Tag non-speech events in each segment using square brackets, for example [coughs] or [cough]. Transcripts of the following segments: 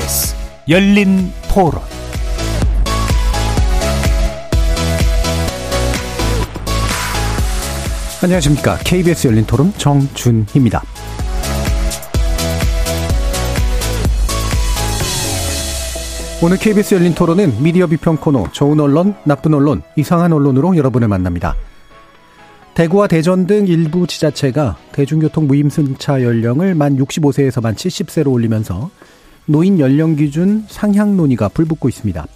KBS 열린 토론 안녕하십니까. KBS 열린 토론 정준희입니다. 오늘 KBS 열린 토론은 미디어 비평 코너 좋은 언론, 나쁜 언론, 이상한 언론으로 여러분을 만납니다. 대구와 대전 등 일부 지자체가 대중교통 무임승차 연령을 만 65세에서 만 70세로 올리면서 노인 연령 기준 상향 논의가 불붙고 있습니다.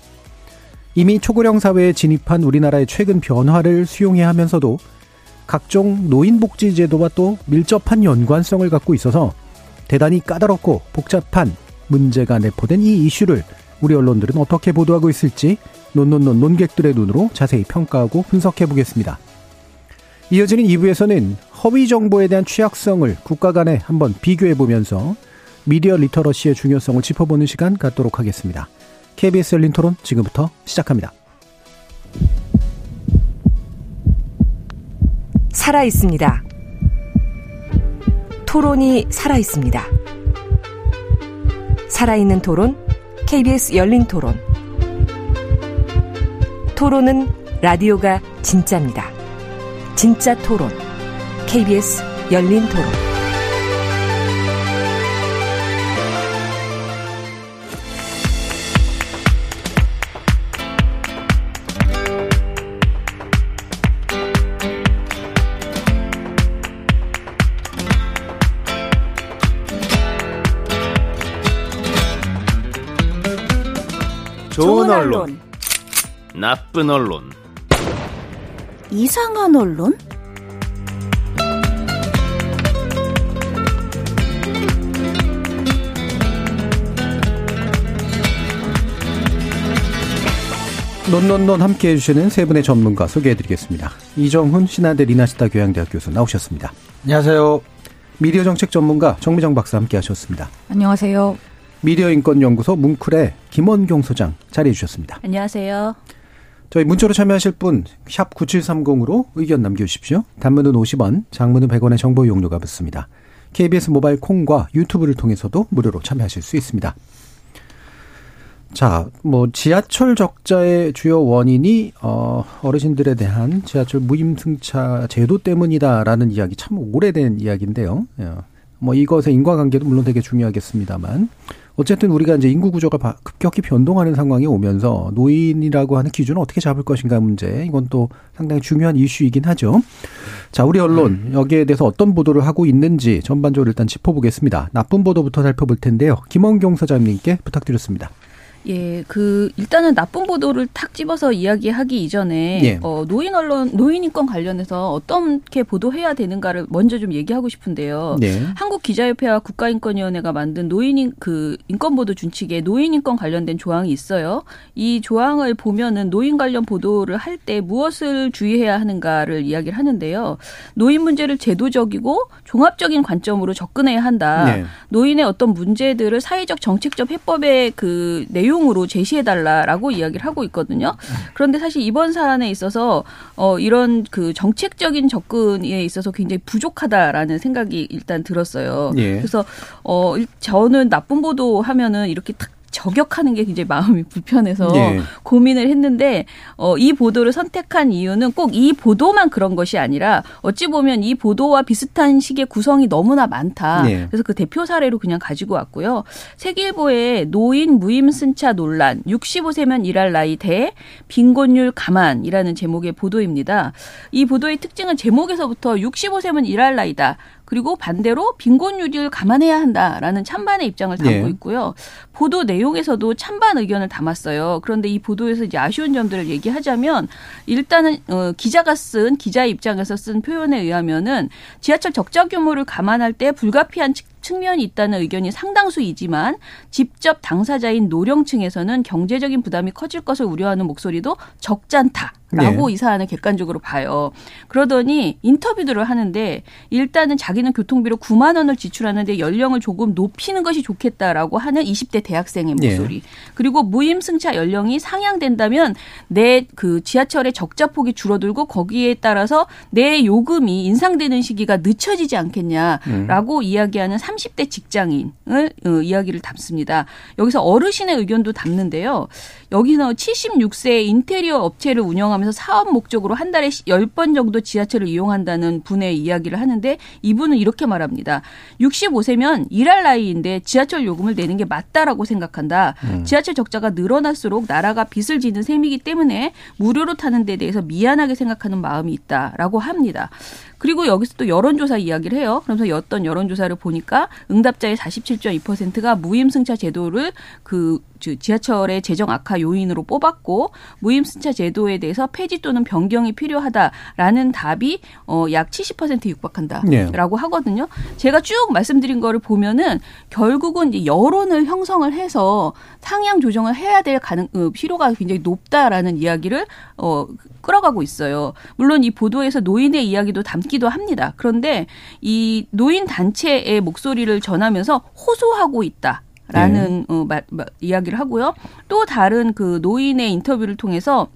이미 초고령 사회에 진입한 우리나라의 최근 변화를 수용해야 하면서도 각종 노인복지 제도와 또 밀접한 연관성을 갖고 있어서 대단히 까다롭고 복잡한 문제가 내포된 이 이슈를 우리 언론들은 어떻게 보도하고 있을지 논논논 논객들의 눈으로 자세히 평가하고 분석해 보겠습니다. 이어지는 2부에서는 허위 정보에 대한 취약성을 국가 간에 한번 비교해 보면서 미디어 리터러시의 중요성을 짚어보는 시간 갖도록 하겠습니다. KBS 열린 토론 지금부터 시작합니다. 살아 있습니다. 토론이 살아 있습니다. 살아있는 토론, KBS 열린 토론. 토론은 라디오가 진짜입니다. 진짜 토론. KBS 열린 토론. 좋은 언론, 나쁜 언론, 이상한 언론? 논논논 함께 해주시는 세 분의 전문가 소개해드리겠습니다. 이정훈 신한대 리나시타 교양대학 교수 나오셨습니다. 안녕하세요. 미디어 정책 전문가 정미정 박사 함께 하셨습니다. 안녕하세요. 미디어 인권연구소 뭉클의 김원경 소장 자리해 주셨습니다. 안녕하세요. 저희 문자로 참여하실 분 샵 9730으로 의견 남겨주십시오. 단문은 50원, 장문은 100원의 정보 이용료가 붙습니다. KBS 모바일 콩과 유튜브를 통해서도 무료로 참여하실 수 있습니다. 자, 뭐 지하철 적자의 주요 원인이 어 어르신들에 대한 지하철 무임승차 제도 때문이다라는 이야기 참 오래된 이야기인데요. 예. 뭐 이것의 인과관계도 물론 되게 중요하겠습니다만 어쨌든 우리가 이제 인구 구조가 급격히 변동하는 상황이 오면서 노인이라고 하는 기준을 어떻게 잡을 것인가 문제 이건 또 상당히 중요한 이슈이긴 하죠. 자, 우리 언론 여기에 대해서 어떤 보도를 하고 있는지 전반적으로 일단 짚어보겠습니다. 나쁜 보도부터 살펴볼 텐데요. 김원경 소장님께 부탁드렸습니다. 예, 그 일단은 나쁜 보도를 탁 집어서 이야기하기 이전에 예. 어, 노인 언론 노인 인권 관련해서 어떻게 보도해야 되는가를 먼저 좀 얘기하고 싶은데요. 네. 한국 기자협회와 국가인권위원회가 만든 노인 그 인권 보도 준칙에 노인 인권 관련된 조항이 있어요. 이 조항을 보면은 노인 관련 보도를 할 때 무엇을 주의해야 하는가를 이야기를 하는데요. 노인 문제를 제도적이고 종합적인 관점으로 접근해야 한다. 네. 노인의 어떤 문제들을 사회적 정책적 해법의 그 내용 내용으로 제시해달라라고 이야기를 하고 있거든요. 그런데 사실 이번 사안에 있어서 어 이런 그 정책적인 접근에 있어서 굉장히 부족하다라는 생각이 일단 들었어요. 예. 그래서 어 저는 나쁜 보도 하면은 이렇게 탁 저격하는 게 굉장히 마음이 불편해서 네. 고민을 했는데 어, 이 보도를 선택한 이유는 꼭 이 보도만 그런 것이 아니라 어찌 보면 이 보도와 비슷한 식의 구성이 너무나 많다. 네. 그래서 그 대표 사례로 그냥 가지고 왔고요. 세계일보의 노인 무임 승차 논란 65세면 일할 나이 대 빈곤율 감안이라는 제목의 보도입니다. 이 보도의 특징은 제목에서부터 65세면 일할 나이다. 그리고 반대로 빈곤율을 감안해야 한다라는 찬반의 입장을 담고 네. 있고요. 보도 내용에서도 찬반 의견을 담았어요. 그런데 이 보도에서 이제 아쉬운 점들을 얘기하자면 일단은 어, 기자가 쓴 기자의 입장에서 쓴 표현에 의하면은 지하철 적자 규모를 감안할 때 불가피한 측면이 있다는 의견이 상당수이지만 직접 당사자인 노령층에서는 경제적인 부담이 커질 것을 우려하는 목소리도 적잖다. 라고 네. 이 사안을 객관적으로 봐요. 그러더니 인터뷰들을 하는데 일단은 자기는 교통비로 9만 원을 지출하는데 연령을 조금 높이는 것이 좋겠다라고 하는 20대 대학생의 네. 목소리. 네. 그리고 무임승차 연령이 상향된다면 내 그 지하철의 적자폭이 줄어들고 거기에 따라서 내 요금이 인상되는 시기가 늦춰지지 않겠냐라고 음. 이야기하는 30대 직장인을 어, 이야기를 담습니다. 여기서 어르신의 의견도 담는데요. 여기서 76세 인테리어 업체를 운영하면 서 사업 목적으로 한 달에 10번 정도 지하철을 이용한다는 분의 이야기를 하는데 이분은 이렇게 말합니다. 65세면 일할 나이인데 지하철 요금을 내는 게 맞다라고 생각한다. 음. 지하철 적자가 늘어날수록 나라가 빚을 지는 셈이기 때문에 무료로 타는 데 대해서 미안하게 생각하는 마음이 있다라고 합니다. 그리고 여기서 또 여론조사 이야기를 해요. 그러면서 어떤 여론조사를 보니까 응답자의 47.2%가 무임승차 제도를 그 지하철의 재정 악화 요인으로 뽑았고 무임승차 제도에 대해서 폐지 또는 변경이 필요하다라는 답이 어 약 70% 육박한다라고 네. 하거든요. 제가 쭉 말씀드린 거를 보면은 결국은 이제 여론을 형성을 해서 상향 조정을 해야 될 가능 어, 필요가 굉장히 높다라는 이야기를 어 끌어가고 있어요. 물론 이 보도에서 노인의 이야기도 담기도 합니다. 그런데 이 노인 단체의 목소리를 전하면서 호소하고 있다. 라는 네. 어, 마, 마, 이야기를 하고요. 또 다른 그 노인의 인터뷰를 통해서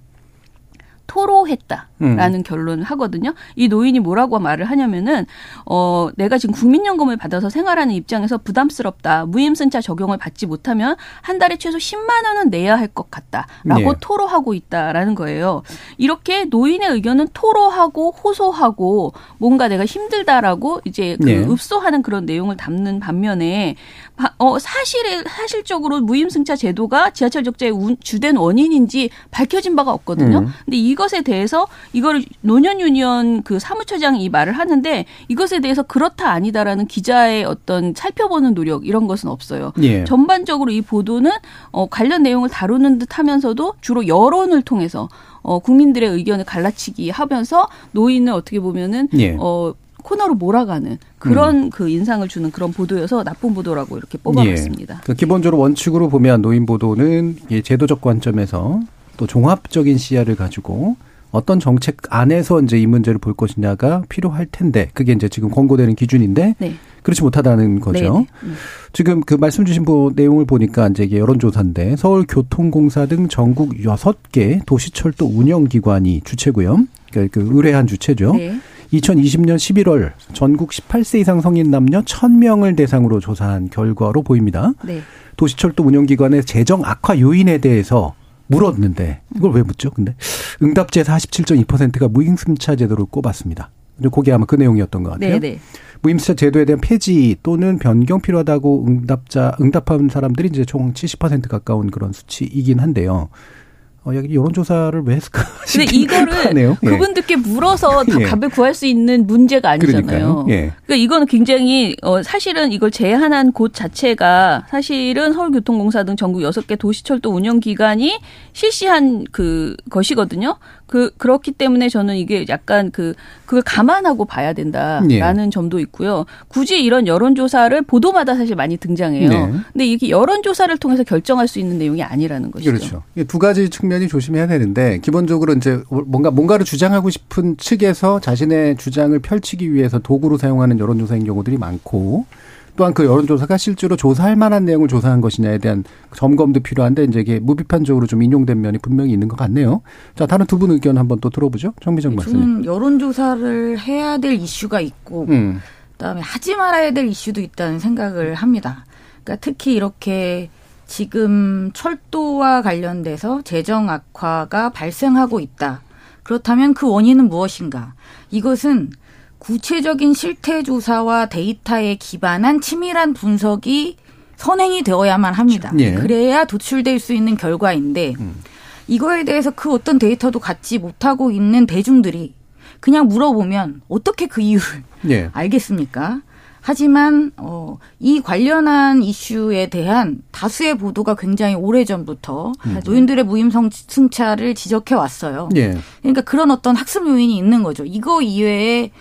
토로했다 라는 음. 결론을 하거든요. 이 노인이 뭐라고 말을 하냐면은 어 내가 지금 국민연금을 받아서 생활하는 입장에서 부담스럽다. 무임승차 적용을 받지 못하면 한 달에 최소 10만 원은 내야 할 것 같다라고 네. 토로하고 있다라는 거예요. 이렇게 노인의 의견은 토로하고 호소하고 뭔가 내가 힘들다라고 이제 그 네. 읍소하는 그런 내용을 담는 반면에 어 사실에 사실적으로 무임승차 제도가 지하철 적자의 주된 원인인지 밝혀진 바가 없거든요. 음. 근데 이 이것에 대해서 이거를 노년 유니언 그 사무처장이 이 말을 하는데 이것에 대해서 그렇다 아니다라는 기자의 어떤 살펴보는 노력 이런 것은 없어요. 예. 전반적으로 이 보도는 어 관련 내용을 다루는 듯하면서도 주로 여론을 통해서 어 국민들의 의견을 갈라치기 하면서 노인을 어떻게 보면은 예. 어 코너로 몰아가는 그런 음. 그 인상을 주는 그런 보도여서 나쁜 보도라고 이렇게 뽑아봤습니다. 예. 기본적으로 원칙으로 보면 노인 보도는 제도적 관점에서 또 종합적인 시야를 가지고 어떤 정책 안에서 이제 이 문제를 볼 것이냐가 필요할 텐데 그게 이제 지금 권고되는 기준인데 네. 그렇지 못하다는 거죠. 네네. 네. 음. 지금 그 말씀 주신 내용을 보니까 이제 이게 여론조사인데 서울교통공사 등 전국 여섯 개 도시철도 운영기관이 주체고요. 그러니까 그 의뢰한 주체죠. 네. 2020년 11월 전국 18세 이상 성인 남녀 1000명을 대상으로 조사한 결과로 보입니다. 네. 도시철도 운영기관의 재정 악화 요인에 대해서 물었는데 이걸 왜 묻죠? 근데 응답제 47.2%가 무임승차 제도를 꼽았습니다. 그게 아마 그 내용이었던 것 같아요. 네네. 무임승차 제도에 대한 폐지 또는 변경 필요하다고 응답자 응답한 사람들이 이제 총 70% 가까운 그런 수치이긴 한데요. 어, 여기 여론조사를 왜 했을까? [laughs] 근데 이거를 하네요. 예. 그분들께 물어서 다 예. 답을 구할 수 있는 문제가 아니잖아요. 예. 그러니까 이거는 굉장히 어, 사실은 이걸 제한한 곳 자체가 사실은 서울교통공사 등 전국 6개 도시철도 운영기관이 실시한 그 것이거든요. 그 그렇기 때문에 저는 이게 약간 그 그걸 감안하고 봐야 된다라는 예. 점도 있고요. 굳이 이런 여론조사를 보도마다 사실 많이 등장해요. 네. 근데 이게 여론조사를 통해서 결정할 수 있는 내용이 아니라는 것이죠. 그렇죠. 두 가지 측면이 조심해야 되는데 기본적으로 이제 뭔가 뭔가를 주장하고 싶은 측에서 자신의 주장을 펼치기 위해서 도구로 사용하는 여론조사인 경우들이 많고 또한 그 여론조사가 실제로 조사할 만한 내용을 조사한 것이냐에 대한 점검도 필요한데 이제 이게 무비판적으로 좀 인용된 면이 분명히 있는 것 같네요. 자, 다른 두 분 의견 한번 또 들어보죠. 정미정 말씀. 여론조사를 해야 될 이슈가 있고 음. 그다음에 하지 말아야 될 이슈도 있다는 생각을 합니다. 그러니까 특히 이렇게 지금 철도와 관련돼서 재정 악화가 발생하고 있다. 그렇다면 그 원인은 무엇인가? 이것은 구체적인 실태 조사와 데이터에 기반한 치밀한 분석이 선행이 되어야만 합니다. 예. 그래야 도출될 수 있는 결과인데 음. 이거에 대해서 그 어떤 데이터도 갖지 못하고 있는 대중들이 그냥 물어보면 어떻게 그 이유를 예. [laughs] 알겠습니까? 하지만 어, 이 관련한 이슈에 대한 다수의 보도가 굉장히 오래 전부터 음. 노인들의 무임성 승차를 지적해 왔어요. 예. 그러니까 그런 어떤 학습 요인이 있는 거죠. 이거 이외에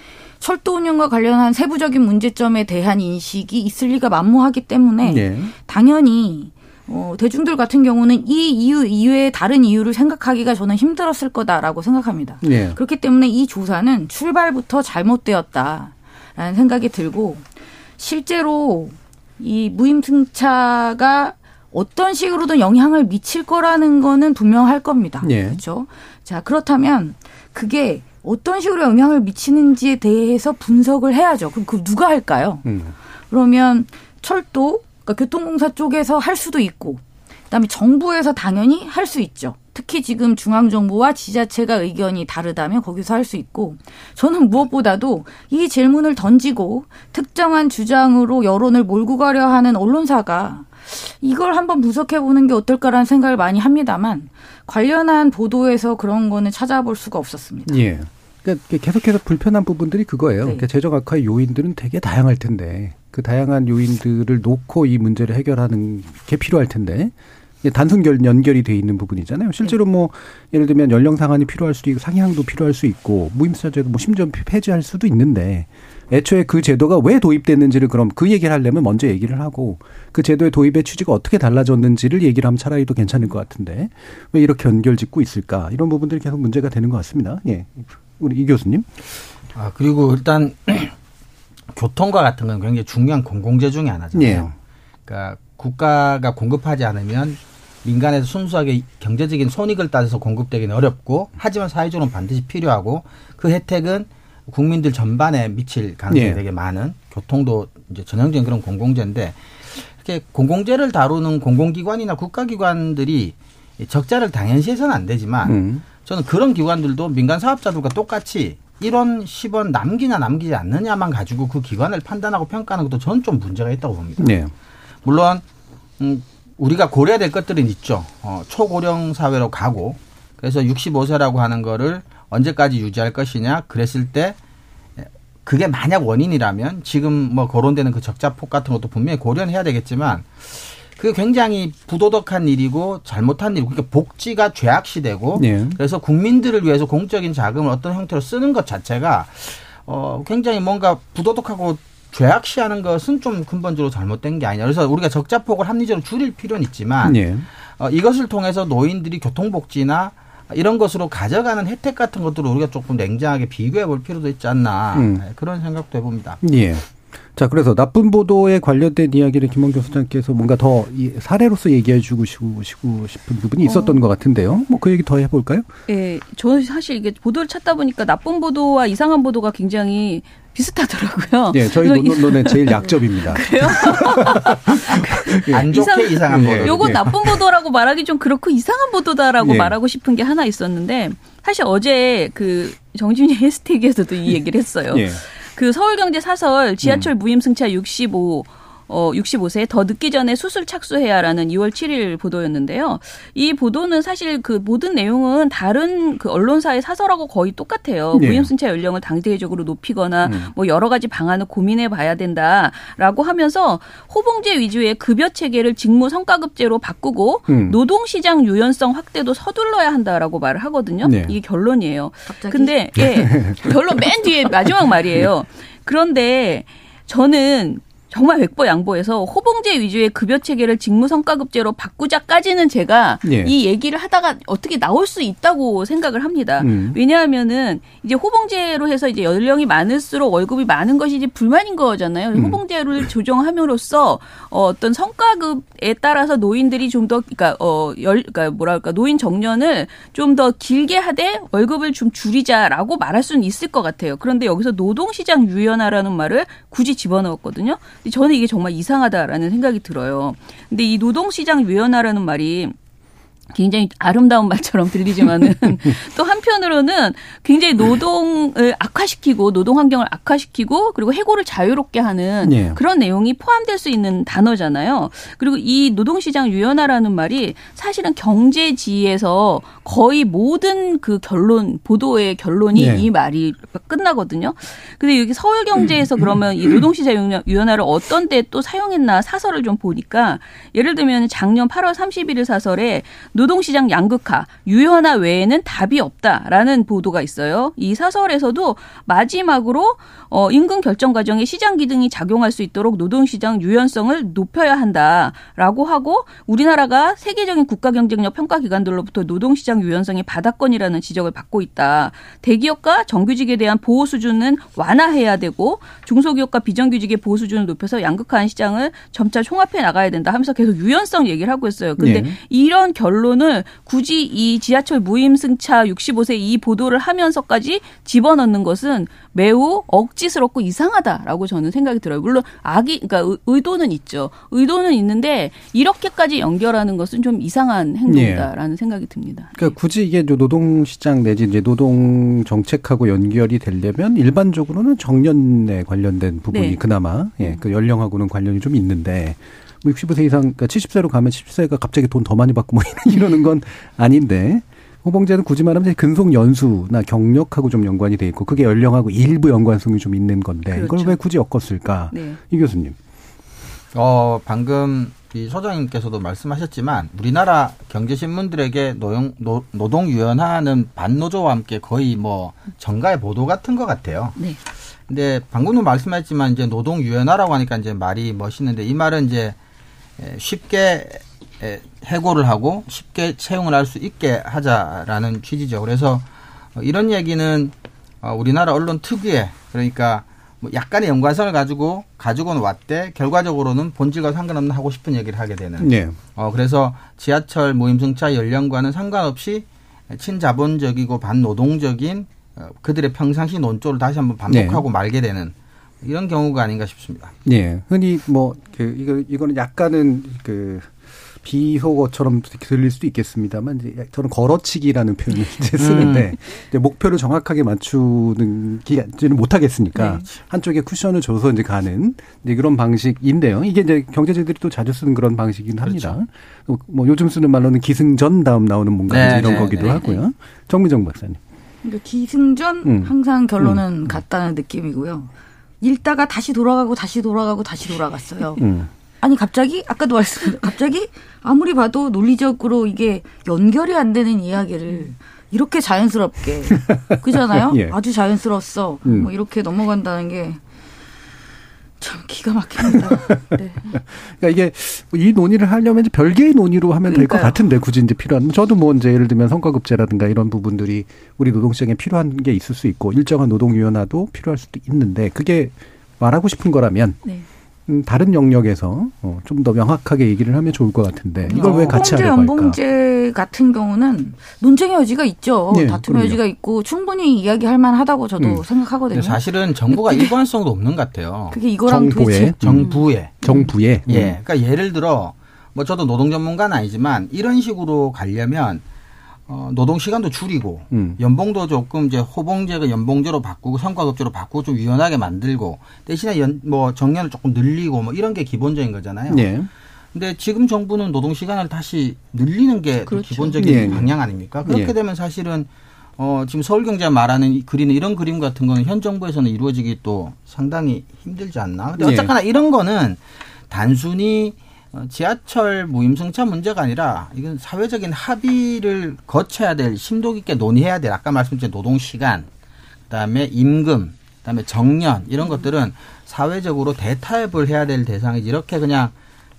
철도 운영과 관련한 세부적인 문제점에 대한 인식이 있을 리가 만무하기 때문에 네. 당연히 어, 대중들 같은 경우는 이 이유 이외에 다른 이유를 생각하기가 저는 힘들었을 거다라고 생각합니다. 네. 그렇기 때문에 이 조사는 출발부터 잘못되었다라는 생각이 들고 실제로 이 무임승차가 어떤 식으로든 영향을 미칠 거라는 거는 분명할 겁니다. 네. 그렇죠? 자, 그렇다면 그게 어떤 식으로 영향을 미치는지에 대해서 분석을 해야죠. 그럼 그 누가 할까요? 음. 그러면 철도, 그러니까 교통공사 쪽에서 할 수도 있고, 그다음에 정부에서 당연히 할 수 있죠. 특히 지금 중앙정부와 지자체가 의견이 다르다면 거기서 할 수 있고 저는 무엇보다도 이 질문을 던지고 특정한 주장으로 여론을 몰고 가려 하는 언론사가 이걸 한번 분석해 보는 게 어떨까라는 생각을 많이 합니다만 관련한 보도에서 그런 거는 찾아볼 수가 없었습니다. 예. 그러니까 계속해서 불편한 부분들이 그거예요. 네. 그러니까 재정 악화의 요인들은 되게 다양할 텐데 그 다양한 요인들을 놓고 이 문제를 해결하는 게 필요할 텐데 단순 연결이 돼 있는 부분이잖아요. 실제로 네. 뭐 예를 들면 연령 상한이 필요할 수도 있고 상향도 필요할 수 있고 무임수자제도 뭐 심지어 폐지할 수도 있는데 애초에 그 제도가 왜 도입됐는지를 그럼 그 얘기를 하려면 먼저 얘기를 하고 그 제도의 도입의 취지가 어떻게 달라졌는지를 얘기를 하면 차라리 더 괜찮을 것 같은데 왜 이렇게 연결 짓고 있을까 이런 부분들이 계속 문제가 되는 것 같습니다. 예. 우리 이 교수님. 아 그리고 일단 [clears throat] 교통과 같은 건 굉장히 중요한 공공재 중의 하나잖아요. 예. 그러니까 국가가 공급하지 않으면 민간에서 순수하게 경제적인 손익을 따져서 공급되기는 어렵고 하지만 사회적으로는 반드시 필요하고 그 혜택은 국민들 전반에 미칠 가능성이 예. 되게 많은 교통도 이제 전형적인 그런 공공재인데 이렇게 공공재를 다루는 공공기관이나 국가기관들이 적자를 당연시해서는 안 되지만 음. 저는 그런 기관들도 민간 사업자들과 똑같이 1원, 10원 남기냐 남기지 않느냐만 가지고 그 기관을 판단하고 평가하는 것도 저는 좀 문제가 있다고 봅니다. 네. 물론 음, 우리가 고려해야 될 것들은 있죠. 어, 초고령 사회로 가고 그래서 65세라고 하는 거를 언제까지 유지할 것이냐 그랬을 때 그게 만약 원인이라면 지금 뭐 거론되는 그 적자폭 같은 것도 분명히 고려는 해야 되겠지만 그게 굉장히 부도덕한 일이고 잘못한 일이고 그러니까 복지가 죄악시되고 네. 그래서 국민들을 위해서 공적인 자금을 어떤 형태로 쓰는 것 자체가 어 굉장히 뭔가 부도덕하고 죄악시하는 것은 좀 근본적으로 잘못된 게 아니냐. 그래서 우리가 적자폭을 합리적으로 줄일 필요는 있지만 네. 어, 이것을 통해서 노인들이 교통복지나 이런 것으로 가져가는 혜택 같은 것들을 우리가 조금 냉정하게 비교해 볼 필요도 있지 않나 음. 네, 그런 생각도 해봅니다. 예. 자, 그래서 나쁜 보도에 관련된 이야기를 김원경 소장께서 뭔가 더 사례로서 얘기해 주고 싶은 부분이 있었던 어. 것 같은데요. 뭐 그 얘기 더 해볼까요? 예. 저는 사실 이게 보도를 찾다 보니까 나쁜 보도와 이상한 보도가 굉장히 비슷하더라고요. 네, 저희 논론의 제일 약점입니다. [laughs] 그래요? [laughs] 안 좋게 이상, 이상한 보도. 요거 네. 나쁜 보도라고 말하기 좀 그렇고 이상한 보도다라고 네. 말하고 싶은 게 하나 있었는데 사실 어제 그 정준희 [laughs] 해스태그에서도 이 얘기를 했어요. 네. 그 서울경제 사설 지하철 음. 무임승차 65 어, 65세 더 늦기 전에 수술 착수해야라는 2월 7일 보도였는데요. 이 보도는 사실 그 모든 내용은 다른 그 언론사의 사설하고 거의 똑같아요. 네. 무임승차 연령을 당대적으로 높이거나 음. 뭐 여러 가지 방안을 고민해 봐야 된다라고 하면서 호봉제 위주의 급여 체계를 직무 성과급제로 바꾸고 음. 노동 시장 유연성 확대도 서둘러야 한다라고 말을 하거든요. 네. 이게 결론이에요. 갑자기? 근데 예. [laughs] 결론 맨 뒤에 마지막 말이에요. 그런데 저는 정말 백보 양보해서 호봉제 위주의 급여 체계를 직무 성과급제로 바꾸자까지는 제가 예. 이 얘기를 하다가 어떻게 나올 수 있다고 생각을 합니다. 음. 왜냐하면은 이제 호봉제로 해서 이제 연령이 많을수록 월급이 많은 것이 이제 불만인 거잖아요. 음. 호봉제를 조정함으로써 어, 어떤 성과급에 따라서 노인들이 좀 더 그러니까 어열 그러니까 뭐랄까 노인 정년을 좀 더 길게 하되 월급을 좀 줄이자라고 말할 수는 있을 것 같아요. 그런데 여기서 노동시장 유연화라는 말을 굳이 집어넣었거든요. 저는 이게 정말 이상하다라는 생각이 들어요. 근데 이 노동시장 유연화라는 말이 굉장히 아름다운 말처럼 들리지만은 [laughs] 또 한편으로는 굉장히 노동을 악화시키고 노동 환경을 악화시키고 그리고 해고를 자유롭게 하는 네. 그런 내용이 포함될 수 있는 단어잖아요. 그리고 이 노동시장 유연화라는 말이 사실은 경제지에서 거의 모든 그 결론 보도의 결론이 네. 이 말이 끝나거든요. 근데 여기 서울경제에서 그러면 이 노동시장 유연화를 어떤 때 또 사용했나 사설을 좀 보니까 예를 들면 작년 8월 31일 사설에 노동시장 양극화, 유연화 외에는 답이 없다. 있다라는 보도가 있어요. 이 사설에서도 마지막으로 어, 임금 결정 과정에 시장 기능이 작용할 수 있도록 노동시장 유연성을 높여야 한다라고 하고 우리나라가 세계적인 국가 경쟁력 평가 기관들로부터 노동시장 유연성이 바닥권이라는 지적을 받고 있다. 대기업과 정규직에 대한 보호 수준은 완화해야 되고 중소기업과 비정규직의 보호 수준을 높여서 양극화한 시장을 점차 총합해 나가야 된다 하면서 계속 유연성 얘기를 하고 있어요. 근데 네. 이런 결론 을 굳이 이 지하철 무임승차 65세 이 보도를 하면서까지 집어넣는 것은 매우 억지스럽고 이상하다라고 저는 생각이 들어요. 물론 악이 그러니까 의도는 있죠. 의도는 있는데 이렇게까지 연결하는 것은 좀 이상한 행동이다라는 예. 생각이 듭니다. 그러니까 굳이 이게 노동 시장 내지 이제 노동 정책하고 연결이 되려면 일반적으로는 정년에 관련된 부분이 네. 그나마 예, 그 연령하고는 관련이 좀 있는데 뭐 65세 이상 그러니까 70세로 가면 70세가 갑자기 돈 더 많이 받고 뭐 [laughs] 이러는 건 아닌데 호봉제는 굳이 말하면 근속 연수나 경력하고 좀 연관이 돼 있고 그게 연령하고 일부 연관성이 좀 있는 건데 그렇죠. 이걸 왜 굳이 엮었을까? 네. 이 교수님. 어 방금 이 소장님께서도 말씀하셨지만 우리나라 경제신문들에게 노용, 노, 노동 유연화는 반노조와 함께 거의 뭐 정가의 보도 같은 것 같아요. 네. 근데 방금도 말씀하셨지만 이제 노동 유연화라고 하니까 이제 말이 멋있는데 이 말은 이제 쉽게 해고를 하고 쉽게 채용을 할 수 있게 하자라는 취지죠. 그래서 어, 이런 얘기는 어, 우리나라 언론 특유의 그러니까 뭐 약간의 연관성을 가지고 가지고는 왔대 결과적으로는 본질과 상관없는 하고 싶은 얘기를 하게 되는. 네. 어 그래서 지하철 무임승차 연령과는 상관없이 친자본적이고 반노동적인 어, 그들의 평상시 논조를 다시 한번 반복하고 네. 말게 되는 이런 경우가 아닌가 싶습니다. 네, 흔히 뭐 그 이거 이거는 약간은 그 비속어처럼 들릴 수도 있겠습니다만 이제 저는 걸어치기라는 표현을 [laughs] 이제 쓰는데 음. 이제 목표를 정확하게 맞추는 기는 못하겠으니까 네. 한쪽에 쿠션을 줘서 이제 가는 이제 그런 방식인데요. 이게 이제 경제지들이 또 자주 쓰는 그런 방식이긴 합니다. 그렇죠. 뭐 요즘 쓰는 말로는 기승전 다음 나오는 뭔가 네, 이런 네, 거기도 네, 하고요. 네. 정미정 박사님. 그러니까 기승전 음. 항상 결론은 음. 같다는 느낌이고요. 읽다가 다시 돌아가고 다시 돌아가고 다시 돌아갔어요. 음. 아니 갑자기 아까도 말씀드린 [laughs] 갑자기 아무리 봐도 논리적으로 이게 연결이 안 되는 이야기를 이렇게 자연스럽게 [laughs] 그잖아요. 예. 아주 자연스러웠어. 음. 뭐 이렇게 넘어간다는 게 참 기가 막힙니다. 네. [laughs] 그러니까 이게 이 논의를 하려면 이제 별개의 논의로 하면 될 것 같은데 굳이 이제 필요한 저도 뭐 이제 예를 들면 성과급제라든가 이런 부분들이 우리 노동시장에 필요한 게 있을 수 있고 일정한 노동 유연화도 필요할 수도 있는데 그게 말하고 싶은 거라면 네. 음, 다른 영역에서 어, 좀더 명확하게 얘기를 하면 좋을 것 같은데 이걸 어, 왜 같이 하려고 할까? 연봉제 같은 경우는 논쟁의 여지가 있죠. 네, 다툼의 여지가 있고 충분히 이야기할 만하다고 저도 음. 생각하거든요. 사실은 정부가 일관성도 없는 것 같아요. 그게 이거랑 정부의 정부의 정부의 음. 예. 그러니까 예를 들어 뭐 저도 노동 전문가는 아니지만 이런 식으로 가려면 어, 노동 시간도 줄이고 음. 연봉도 조금 이제 호봉제가 연봉제로 바꾸고 성과급제로 바꾸고 좀 유연하게 만들고 대신에 연, 뭐 정년을 조금 늘리고 뭐 이런 게 기본적인 거잖아요. 네. 근데 지금 정부는 노동 시간을 다시 늘리는 게 그렇죠. 기본적인 네. 방향 아닙니까? 그렇게 네. 되면 사실은 어, 지금 서울경제 말하는 그리는 이런 그림 같은 거는 현 정부에서는 이루어지기 또 상당히 힘들지 않나? 근데 네. 어쨌거나 이런 거는 단순히 어, 지하철 무임승차 문제가 아니라 이건 사회적인 합의를 거쳐야 될 심도 깊게 논의해야 될 아까 말씀드린 노동 시간 그다음에 임금 그다음에 정년 이런 것들은 사회적으로 대타협을 해야 될 대상이지 이렇게 그냥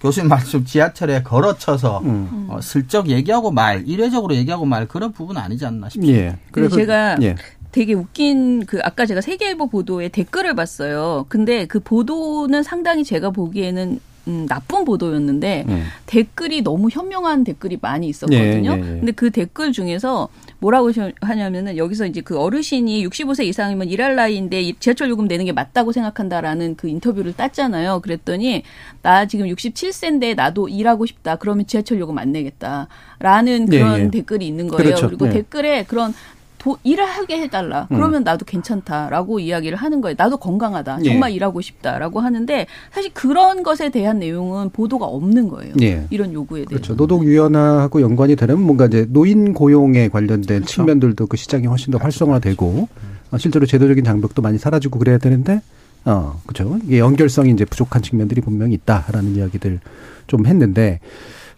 교수님 [laughs] 말씀 지하철에 걸어쳐서 음. 어, 슬쩍 얘기하고 말 일회적으로 얘기하고 말 그런 부분 아니지 않나 싶습니다. 예. 그래서 제가 예. 되게 웃긴 그 아까 제가 세계일보 보도에 댓글을 봤어요. 근데 그 보도는 상당히 제가 보기에는 음, 나쁜 보도였는데 음. 댓글이 너무 현명한 댓글이 많이 있었거든요. 예, 예, 예. 근데 그 댓글 중에서 뭐라고 하냐면은 여기서 이제 그 어르신이 65세 이상이면 일할 나이인데 지하철 요금 내는 게 맞다고 생각한다라는 그 인터뷰를 땄잖아요. 그랬더니 나 지금 67세인데 나도 일하고 싶다. 그러면 지하철 요금 안 내겠다라는 예, 그런 예, 댓글이 있는 거예요. 그렇죠. 그리고 예. 댓글에 그런 도, 일을 하게 해달라. 음. 그러면 음. 나도 괜찮다라고 이야기를 하는 거예요. 나도 건강하다. 예. 정말 예. 일하고 싶다라고 하는데 사실 그런 것에 대한 내용은 보도가 없는 거예요. 예. 이런 요구에 대해서. 그렇죠. 노동 유연화하고 연관이 되려면 뭔가 이제 노인 고용에 관련된 그렇죠. 측면들도 그 시장이 훨씬 더 그렇죠. 활성화되고 음. 실제로 제도적인 장벽도 많이 사라지고 그래야 되는데 어, 그렇죠. 이게 연결성이 이제 부족한 측면들이 분명히 있다라는 이야기들 좀 했는데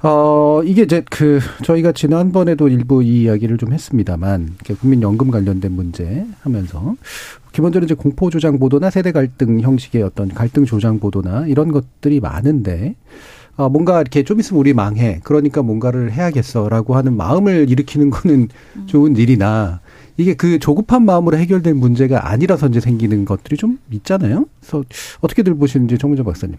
어, 이게 이제 그, 저희가 지난번에도 일부 이 이야기를 좀 했습니다만, 국민연금 관련된 문제 하면서, 기본적으로 이제 공포 조장 보도나 세대 갈등 형식의 어떤 갈등 조장 보도나 이런 것들이 많은데, 어, 뭔가 이렇게 좀 있으면 우리 망해. 그러니까 뭔가를 해야겠어라고 하는 마음을 일으키는 거는 좋은 일이나, 이게 그 조급한 마음으로 해결될 문제가 아니라서 이제 생기는 것들이 좀 있잖아요. 그래서 어떻게들 보시는지 정문정 박사님.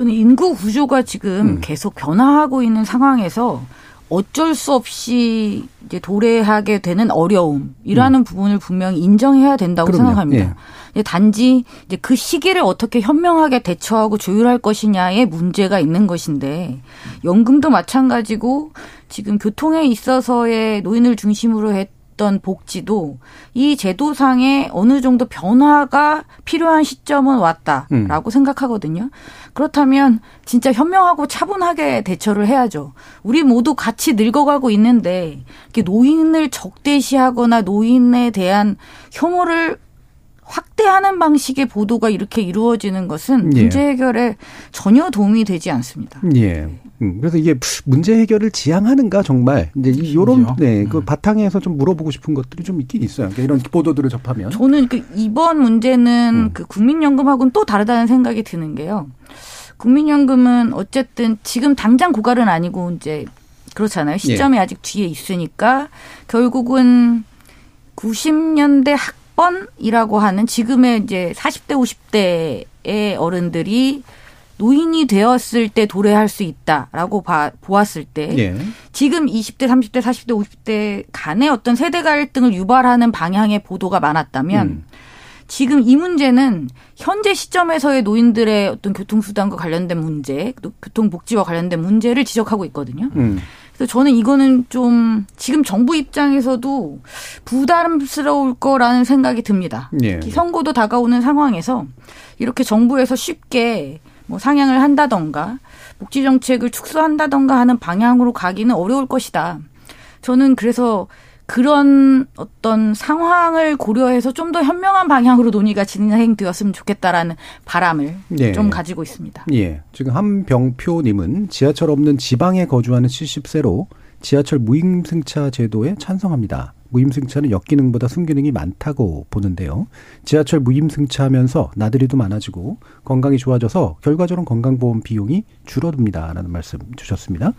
저는 인구 구조가 지금 음. 계속 변화하고 있는 상황에서 어쩔 수 없이 이제 도래하게 되는 어려움이라는 음. 부분을 분명히 인정해야 된다고 그럼요. 생각합니다. 예. 단지 이제 그 시기를 어떻게 현명하게 대처하고 조율할 것이냐의 문제가 있는 것인데 연금도 마찬가지고 지금 교통에 있어서의 노인을 중심으로 했 어떤 복지도 이 제도상에 어느 정도 변화가 필요한 시점은 왔다라고 음. 생각하거든요. 그렇다면 진짜 현명하고 차분하게 대처를 해야죠. 우리 모두 같이 늙어가고 있는데 이렇게 노인을 적대시하거나 노인에 대한 혐오를 확대하는 방식의 보도가 이렇게 이루어지는 것은 예. 문제 해결에 전혀 도움이 되지 않습니다. 예. 음, 그래서 이게 문제 해결을 지향하는가 정말 이제 이런 네, 그 음. 바탕에서 좀 물어보고 싶은 것들이 좀 있긴 있어요. 그러니까 이런 보도들을 접하면 저는 그 이번 문제는 음. 그 국민연금하고는 또 다르다는 생각이 드는 게요. 국민연금은 어쨌든 지금 당장 고갈은 아니고 이제 그렇잖아요. 시점이 예. 아직 뒤에 있으니까 결국은 90년대 학 번이라고 하는 지금의 이제 40대 50대의 어른들이 노인이 되었을 때 도래할 수 있다라고 봐, 보았을 때 예. 지금 20대, 30대, 40대, 50대 간의 어떤 세대 갈등을 유발하는 방향의 보도가 많았다면 음. 지금 이 문제는 현재 시점에서의 노인들의 어떤 교통수단과 관련된 문제, 교통복지와 관련된 문제를 지적하고 있거든요. 음. 그래서 저는 이거는 좀 지금 정부 입장에서도 부담스러울 거라는 생각이 듭니다. 예. 선거도 다가오는 상황에서 이렇게 정부에서 쉽게 뭐 상향을 한다던가 복지 정책을 축소한다던가 하는 방향으로 가기는 어려울 것이다. 저는 그래서 그런 어떤 상황을 고려해서 좀 더 현명한 방향으로 논의가 진행되었으면 좋겠다라는 바람을 네. 좀 가지고 있습니다. 예. 지금 한병표님은 지하철 없는 지방에 거주하는 70세로 지하철 무임승차 제도에 찬성합니다. 무임승차는 역기능보다 순기능이 많다고 보는데요. 지하철 무임승차하면서 나들이도 많아지고 건강이 좋아져서 결과적으로 건강보험 비용이 줄어듭니다라는 말씀 주셨습니다.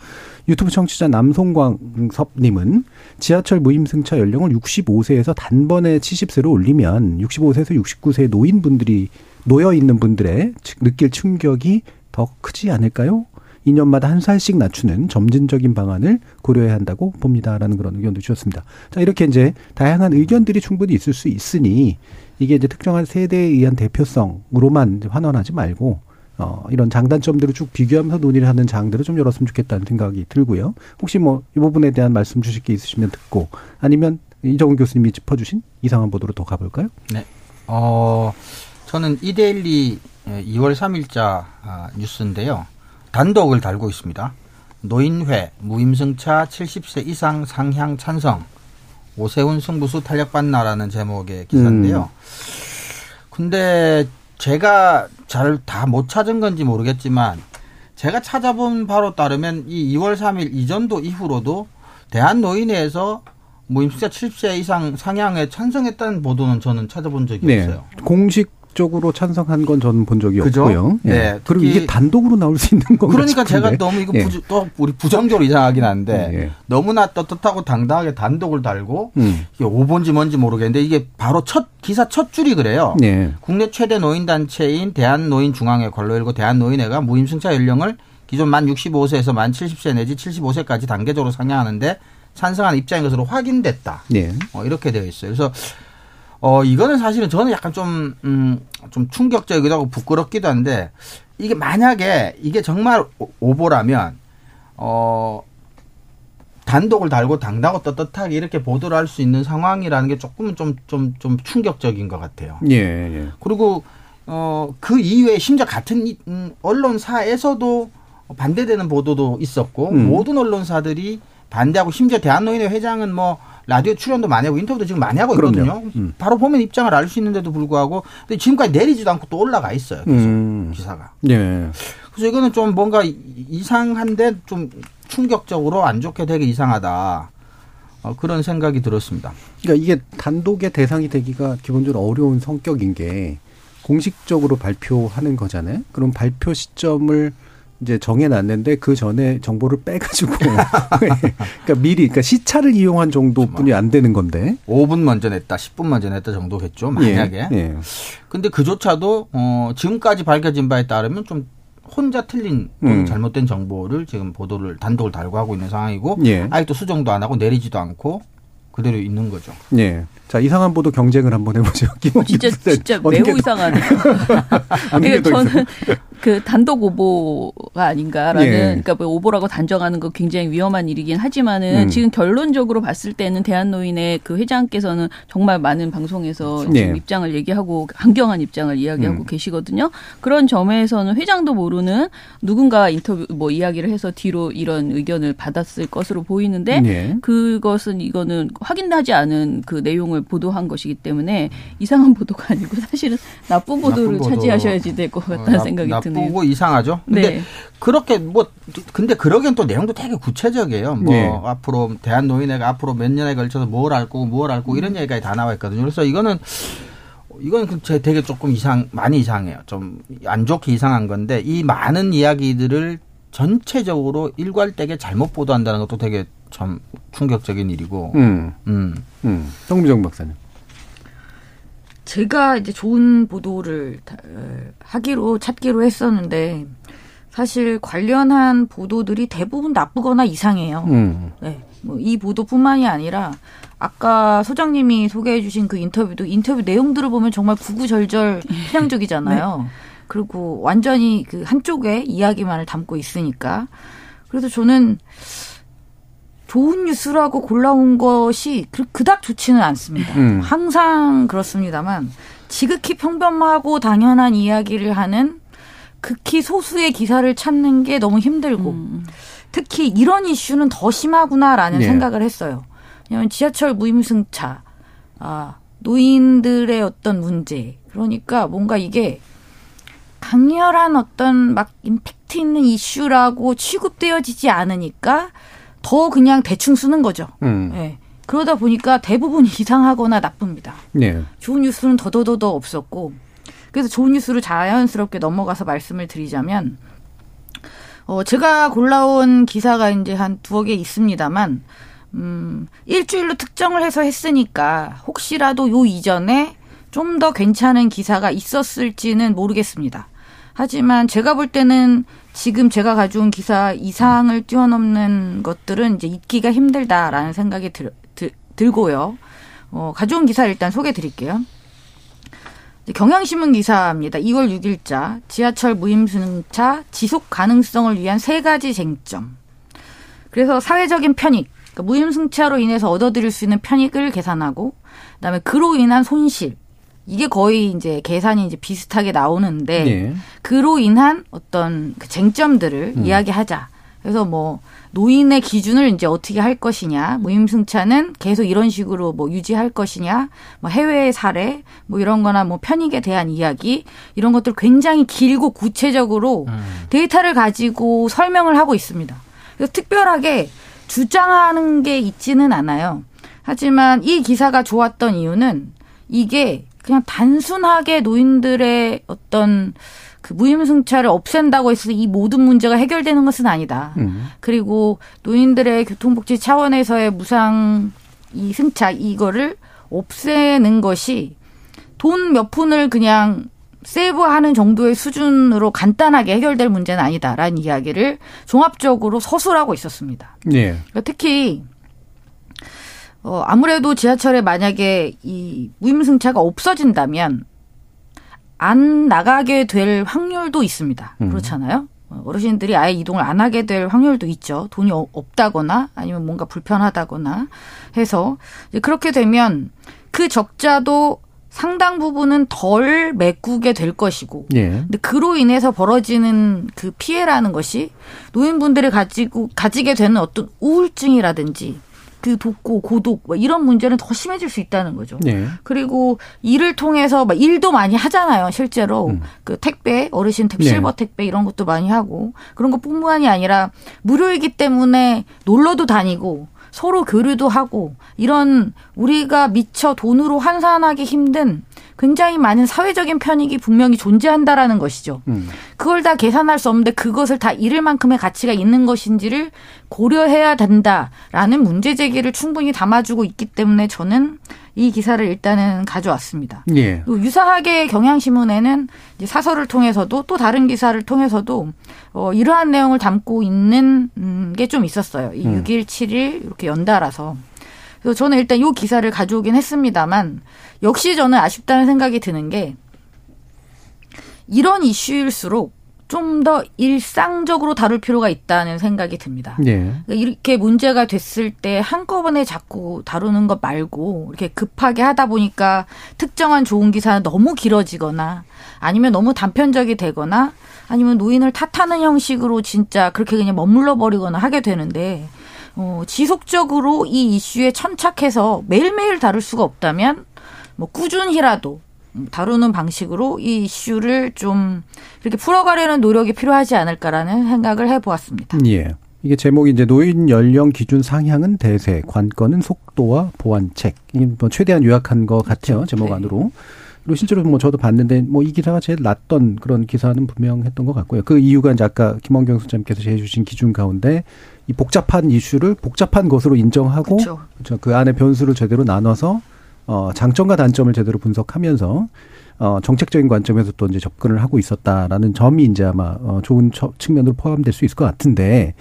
유튜브 청취자 남송광섭님은 지하철 무임승차 연령을 65세에서 단번에 70세로 올리면 65세에서 69세 노인분들이 놓여 있는 분들의 느낄 충격이 더 크지 않을까요? 2년마다 한 살씩 낮추는 점진적인 방안을 고려해야 한다고 봅니다라는 그런 의견도 주셨습니다. 자, 이렇게 이제 다양한 의견들이 충분히 있을 수 있으니 이게 이제 특정한 세대에 의한 대표성으로만 환원하지 말고 어, 이런 장단점들을 쭉 비교하면서 논의를 하는 장들을 좀 열었으면 좋겠다는 생각이 들고요. 혹시 뭐 이 부분에 대한 말씀 주실 게 있으시면 듣고 아니면 이정훈 교수님이 짚어주신 이상한 보도로 더 가볼까요? 네. 어, 저는 이데일리 2월 3일자 아, 뉴스인데요. 단독을 달고 있습니다. 노인회 무임승차 70세 이상 상향 찬성 오세훈 승부수 탄력받나라는 제목의 기사인데요. 음. 근데 제가 잘 다 못 찾은 건지 모르겠지만 제가 찾아본 바로 따르면 이 2월 3일 이전도 이후로도 대한노인회에서 무임승차 70세 이상 상향에 찬성했다는 보도는 저는 찾아본 적이 네. 없어요. 공식 적으로 찬성한 건 저는 본 적이 그죠? 없고요. 예. 네. 그리고 이게 단독으로 나올 수 있는 건가 그러니까. 제가 너무 이거 예. 부주, 또 우리 부정적으로 이상하긴 한데 예. 너무나 떳떳하고 당당하게 단독을 달고 음. 이게 오본지 뭔지 모르겠는데 이게 바로 첫 기사 첫 줄이 그래요. 예. 국내 최대 노인 단체인 대한노인중앙회 관로일고 대한노인회가 무임승차 연령을 기존 만 65세에서 만 70세 내지 75세까지 단계적으로 상향하는데 찬성하는 입장인 것으로 확인됐다. 네. 어, 이렇게 되어 있어요. 그래서 어, 이거는 사실은 저는 약간 좀, 음, 좀 충격적이기도 하고 부끄럽기도 한데, 이게 만약에 이게 정말 오보라면, 어, 단독을 달고 당당하고 떳떳하게 이렇게 보도를 할 수 있는 상황이라는 게 조금은 좀, 좀, 좀 충격적인 것 같아요. 예, 예. 그리고, 어, 그 이외에 심지어 같은 음, 언론사에서도 반대되는 보도도 있었고, 음. 모든 언론사들이 반대하고 심지어 대한노인회 회장은 뭐 라디오 출연도 많이 하고 인터뷰도 지금 많이 하고 있거든요. 음. 바로 보면 입장을 알 수 있는데도 불구하고 근데 지금까지 내리지도 않고 또 올라가 있어요. 계속 음. 기사가. 네. 그래서 이거는 좀 뭔가 이상한데 좀 충격적으로 안 좋게 되게 이상하다. 어, 그런 생각이 들었습니다. 그러니까 이게 단독의 대상이 되기가 기본적으로 어려운 성격인 게 공식적으로 발표하는 거잖아요. 그럼 발표 시점을 이제 정해놨는데 그 전에 정보를 빼가지고 [laughs] 그러니까 미리 그러니까 시차를 이용한 정도뿐이 안 되는 건데 5분 먼저 냈다, 10분 먼저 냈다 정도겠죠 만약에. 예, 예. 근데 그조차도 어 지금까지 밝혀진 바에 따르면 좀 혼자 틀린 음. 잘못된 정보를 지금 보도를 단독을 달고 하고 있는 상황이고 예. 아직도 수정도 안 하고 내리지도 않고 그대로 있는 거죠. 예. 자 이상한 보도 경쟁을 한번 해보죠. [laughs] 진짜 진짜 매우 이상하네요. [laughs] 그러니까 저는 그 단독 오보가 아닌가라는 예. 그러니까 뭐 오보라고 단정하는 거 굉장히 위험한 일이긴 하지만은 음. 지금 결론적으로 봤을 때는 대한노인의 그 회장께서는 정말 많은 방송에서 예. 입장을 얘기하고 강경한 입장을 이야기하고 음. 계시거든요. 그런 점에서는 회장도 모르는 누군가 인터뷰 뭐 이야기를 해서 뒤로 이런 의견을 받았을 것으로 보이는데 예. 그것은 이거는 확인하지 않은 그 내용을 보도한 것이기 때문에 이상한 보도가 아니고 사실은 나쁜 보도를 나쁜 차지하셔야지 될 것 같다는 어, 생각이 듭니다. 나쁘고 이상하죠. 근데 네. 그렇게 뭐 근데 그러기엔 또 내용도 되게 구체적이에요. 뭐 네. 앞으로 대한 노인회가 앞으로 몇 년에 걸쳐서 뭘 알고 뭘 알고 이런 얘기까지 다 나와 있거든요. 그래서 이거는 이건 그제 되게 조금 이상 많이 이상해요. 좀 안 좋게 이상한 건데 이 많은 이야기들을 전체적으로 일괄되게 잘못 보도한다는 것도 되게 참 충격적인 일이고. 음. 음. 음. 성미정 박사님. 제가 이제 좋은 보도를 하기로 찾기로 했었는데 사실 관련한 보도들이 대부분 나쁘거나 이상해요. 음. 네. 뭐 이 보도뿐만이 아니라 아까 소장님이 소개해 주신 그 인터뷰도 인터뷰 내용들을 보면 정말 구구절절 편향적이잖아요. 네. 그리고 완전히 그 한쪽의 이야기만을 담고 있으니까. 그래서 저는 좋은 뉴스라고 골라온 것이 그, 그닥 좋지는 않습니다. 음. 항상 그렇습니다만 지극히 평범하고 당연한 이야기를 하는 극히 소수의 기사를 찾는 게 너무 힘들고 음. 특히 이런 이슈는 더 심하구나라는 네. 생각을 했어요. 왜냐하면 지하철 무임승차, 아, 노인들의 어떤 문제. 그러니까 뭔가 이게 강렬한 어떤 막 임팩트 있는 이슈라고 취급되어지지 않으니까 더 그냥 대충 쓰는 거죠. 음. 네. 그러다 보니까 대부분 [laughs] 이상하거나 나쁩니다. 네. 좋은 뉴스는 더더더더 없었고 그래서 좋은 뉴스를 자연스럽게 넘어가서 말씀을 드리자면 어 제가 골라온 기사가 이제 한 두어 개 있습니다만 음 일주일로 특정을 해서 했으니까 혹시라도 요 이전에 좀 더 괜찮은 기사가 있었을지는 모르겠습니다. 하지만 제가 볼 때는 지금 제가 가져온 기사 이상을 뛰어넘는 것들은 이제 잊기가 힘들다라는 생각이 들, 들, 들고요. 어, 가져온 기사 일단 소개해 드릴게요. 경향신문 기사입니다. 2월 6일자 지하철 무임승차 지속 가능성을 위한 세 가지 쟁점. 그래서 사회적인 편익, 그러니까 무임승차로 인해서 얻어들일 수 있는 편익을 계산하고, 그다음에 그로 인한 손실, 이게 거의 이제 계산이 이제 비슷하게 나오는데 네. 그로 인한 어떤 그 쟁점들을 음. 이야기하자. 그래서 뭐 노인의 기준을 이제 어떻게 할 것이냐, 무임승차는 계속 이런 식으로 뭐 유지할 것이냐, 뭐 해외의 사례, 뭐 이런 거나 뭐 편익에 대한 이야기, 이런 것들 굉장히 길고 구체적으로 음. 데이터를 가지고 설명을 하고 있습니다. 그래서 특별하게 주장하는 게 있지는 않아요. 하지만 이 기사가 좋았던 이유는 이게 그냥 단순하게 노인들의 어떤 그 무임승차를 없앤다고 해서 이 모든 문제가 해결되는 것은 아니다. 음. 그리고 노인들의 교통복지 차원에서의 무상 이 승차 이거를 없애는 것이 돈 몇 푼을 그냥 세이브하는 정도의 수준으로 간단하게 해결될 문제는 아니다라는 이야기를 종합적으로 서술하고 있었습니다. 네. 그러니까 특히 어, 아무래도 지하철에 만약에 이 무임승차가 없어진다면 안 나가게 될 확률도 있습니다. 음. 그렇잖아요. 어, 어르신들이 아예 이동을 안 하게 될 확률도 있죠. 돈이 없다거나 아니면 뭔가 불편하다거나 해서 그렇게 되면 그 적자도 상당 부분은 덜 메꾸게 될 것이고, 예. 근데 그로 인해서 벌어지는 그 피해라는 것이 노인분들이 가지고 가지게 되는 어떤 우울증이라든지 그 독고 고독 뭐 이런 문제는 더 심해질 수 있다는 거죠. 네. 그리고 일을 통해서 막 일도 많이 하잖아요. 실제로 음. 그 택배 어르신 택 실버 네. 택배 이런 것도 많이 하고 그런 것뿐만이 아니라 무료이기 때문에 놀러도 다니고 서로 교류도 하고 이런 우리가 미처 돈으로 환산하기 힘든 굉장히 많은 사회적인 편익이 분명히 존재한다라는 것이죠. 음. 그걸 다 계산할 수 없는데 그것을 다 잃을 만큼의 가치가 있는 것인지를 고려해야 된다라는 문제 제기를 충분히 담아주고 있기 때문에 저는 이 기사를 일단은 가져왔습니다. 예. 유사하게 경향신문에는 이제 사설을 통해서도 또 다른 기사를 통해서도 어, 이러한 내용을 담고 있는 음, 게좀 있었어요. 이 음. 6일, 7일 이렇게 연달아서. 그래서 저는 일단 이 기사를 가져오긴 했습니다만 역시 저는 아쉽다는 생각이 드는 게 이런 이슈일수록 좀 더 일상적으로 다룰 필요가 있다는 생각이 듭니다. 네. 이렇게 문제가 됐을 때 한꺼번에 자꾸 다루는 것 말고 이렇게 급하게 하다 보니까 특정한 좋은 기사는 너무 길어지거나 아니면 너무 단편적이 되거나 아니면 노인을 탓하는 형식으로 진짜 그렇게 그냥 머물러 버리거나 하게 되는데 어, 지속적으로 이 이슈에 천착해서 매일매일 다룰 수가 없다면 뭐 꾸준히라도 다루는 방식으로 이 이슈를 좀 이렇게 풀어가려는 노력이 필요하지 않을까라는 생각을 해보았습니다. 예. 이게 제목이 이제 노인 연령 기준 상향은 대세, 관건은 속도와 보완책. 이게 뭐 최대한 요약한 것 같아요. 그렇죠. 제목 네. 안으로. 그리고 실제로 뭐 저도 봤는데 뭐 이 기사가 제일 낫던 그런 기사는 분명했던 것 같고요. 그 이유가 이제 아까 김원경 소장님께서 제해 주신 기준 가운데 이 복잡한 이슈를 복잡한 것으로 인정하고. 그렇죠. 그 안에 변수를 제대로 나눠서 어, 장점과 단점을 제대로 분석하면서 어, 정책적인 관점에서 또 이제 접근을 하고 있었다라는 점이 이제 아마 어, 좋은 처, 측면으로 포함될 수 있을 것 같은데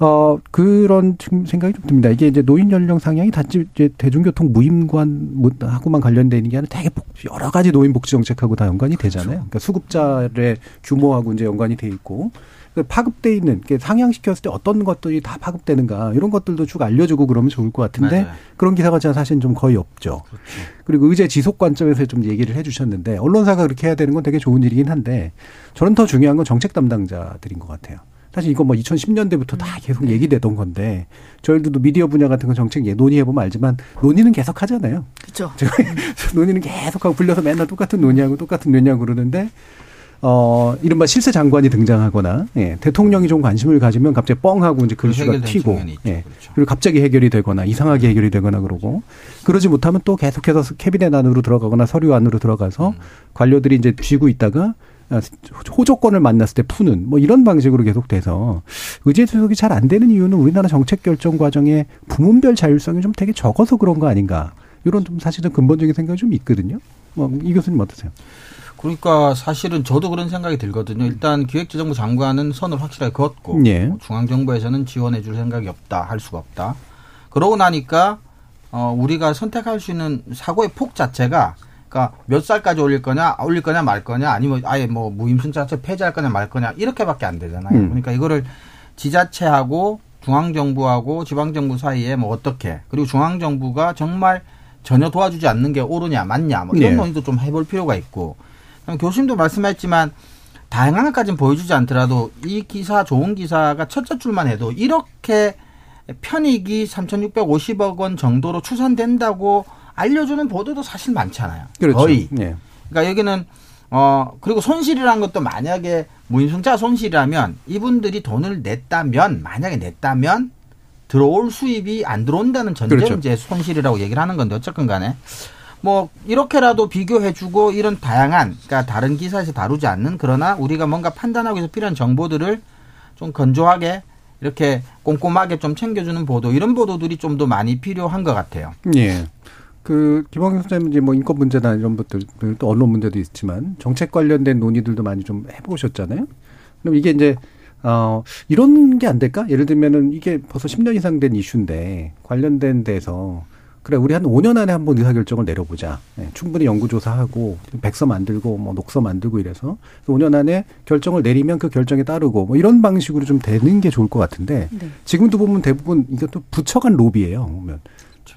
어, 그런 생각이 좀 듭니다. 이게 이제 노인 연령 상향이 단지 이제 대중교통 무임관하고만 관련되어 있는 게 아니라 되게 여러 가지 노인 복지 정책하고 다 연관이 되잖아요. 그렇죠. 그러니까 수급자의 규모하고 이제 연관이 돼 있고 그 파급돼 있는 상향시켰을 때 어떤 것들이 다 파급되는가 이런 것들도 쭉 알려주고 그러면 좋을 것 같은데 맞아요. 그런 기사가 사실은 좀 거의 없죠. 그렇죠. 그리고 의제 지속 관점에서 좀 얘기를 해주셨는데 언론사가 그렇게 해야 되는 건 되게 좋은 일이긴 한데 저는 더 중요한 건 정책 담당자들인 것 같아요. 사실 이거 뭐 2010년대부터 다 계속 네. 얘기되던 건데 저희들도 미디어 분야 같은 거 정책 예 논의해 보면 알지만 논의는 계속 하잖아요. 그렇죠. [laughs] 논의는 계속하고 불려서 맨날 똑같은 논의하고 똑같은 논의하고 그러는데 어, 이른바 실세 장관이 등장하거나, 예, 대통령이 좀 관심을 가지면 갑자기 뻥 하고 이제 그 이슈가 튀고, 예, 그렇죠. 그리고 갑자기 해결이 되거나, 이상하게 해결이 되거나 그러고, 그러지 못하면 또 계속해서 캐비넷 안으로 들어가거나 서류 안으로 들어가서 음. 관료들이 이제 쥐고 있다가 아, 호조건을 만났을 때 푸는 뭐 이런 방식으로 계속돼서 의제 수석이 잘 안 되는 이유는 우리나라 정책 결정 과정에 부문별 자율성이 좀 되게 적어서 그런 거 아닌가 이런 좀 사실은 근본적인 생각이 좀 있거든요. 뭐이 교수님 어떠세요? 그러니까 사실은 저도 그런 생각이 들거든요. 일단 기획재정부 장관은 선을 확실하게 그었고 예. 중앙정부에서는 지원해 줄 생각이 없다, 할 수가 없다. 그러고 나니까 어 우리가 선택할 수 있는 사고의 폭 자체가 그러니까 몇 살까지 올릴 거냐, 올릴 거냐 말 거냐, 아니면 아예 뭐 무임승 자체 폐지할 거냐 말 거냐 이렇게밖에 안 되잖아요. 음. 그러니까 이거를 지자체하고 중앙정부하고 지방정부 사이에 뭐 어떻게 그리고 중앙정부가 정말 전혀 도와주지 않는 게 옳으냐 맞냐 뭐 이런 네. 논의도 좀 해볼 필요가 있고 교수님도 말씀하셨지만 다양한 것까지는 보여주지 않더라도 이 기사 좋은 기사가 첫째 줄만 해도 이렇게 편익이 3,650억 원 정도로 추산된다고 알려주는 보도도 사실 많잖아요. 그렇죠. 거의. 네. 그러니까 여기는 어 그리고 손실이라는 것도 만약에 무인승차 손실이라면 이분들이 돈을 냈다면 만약에 냈다면 들어올 수입이 안 들어온다는 전제로 그렇죠. 이제 손실이라고 얘기를 하는 건데 어쨌건 간에 뭐 이렇게라도 비교해주고 이런 다양한 그러니까 다른 기사에서 다루지 않는 그러나 우리가 뭔가 판단하기 위해서 필요한 정보들을 좀 건조하게 이렇게 꼼꼼하게 좀 챙겨주는 보도 이런 보도들이 좀 더 많이 필요한 것 같아요. 예. 그 김학용 선생님 이제 뭐 인권 문제나 이런 것들 또 언론 문제도 있지만 정책 관련된 논의들도 많이 좀 해보셨잖아요. 그럼 이게 이제 어 이런 게 안 될까? 예를 들면은 이게 벌써 10년 이상 된 이슈인데 관련된 데서 그래 우리 한 5년 안에 한번 의사결정을 내려보자. 네, 충분히 연구조사하고 백서 만들고 뭐 녹서 만들고 이래서 5년 안에 결정을 내리면 그 결정에 따르고 뭐 이런 방식으로 좀 되는 게 좋을 것 같은데 네. 지금도 보면 대부분 이것도 부처간 로비예요. 보면.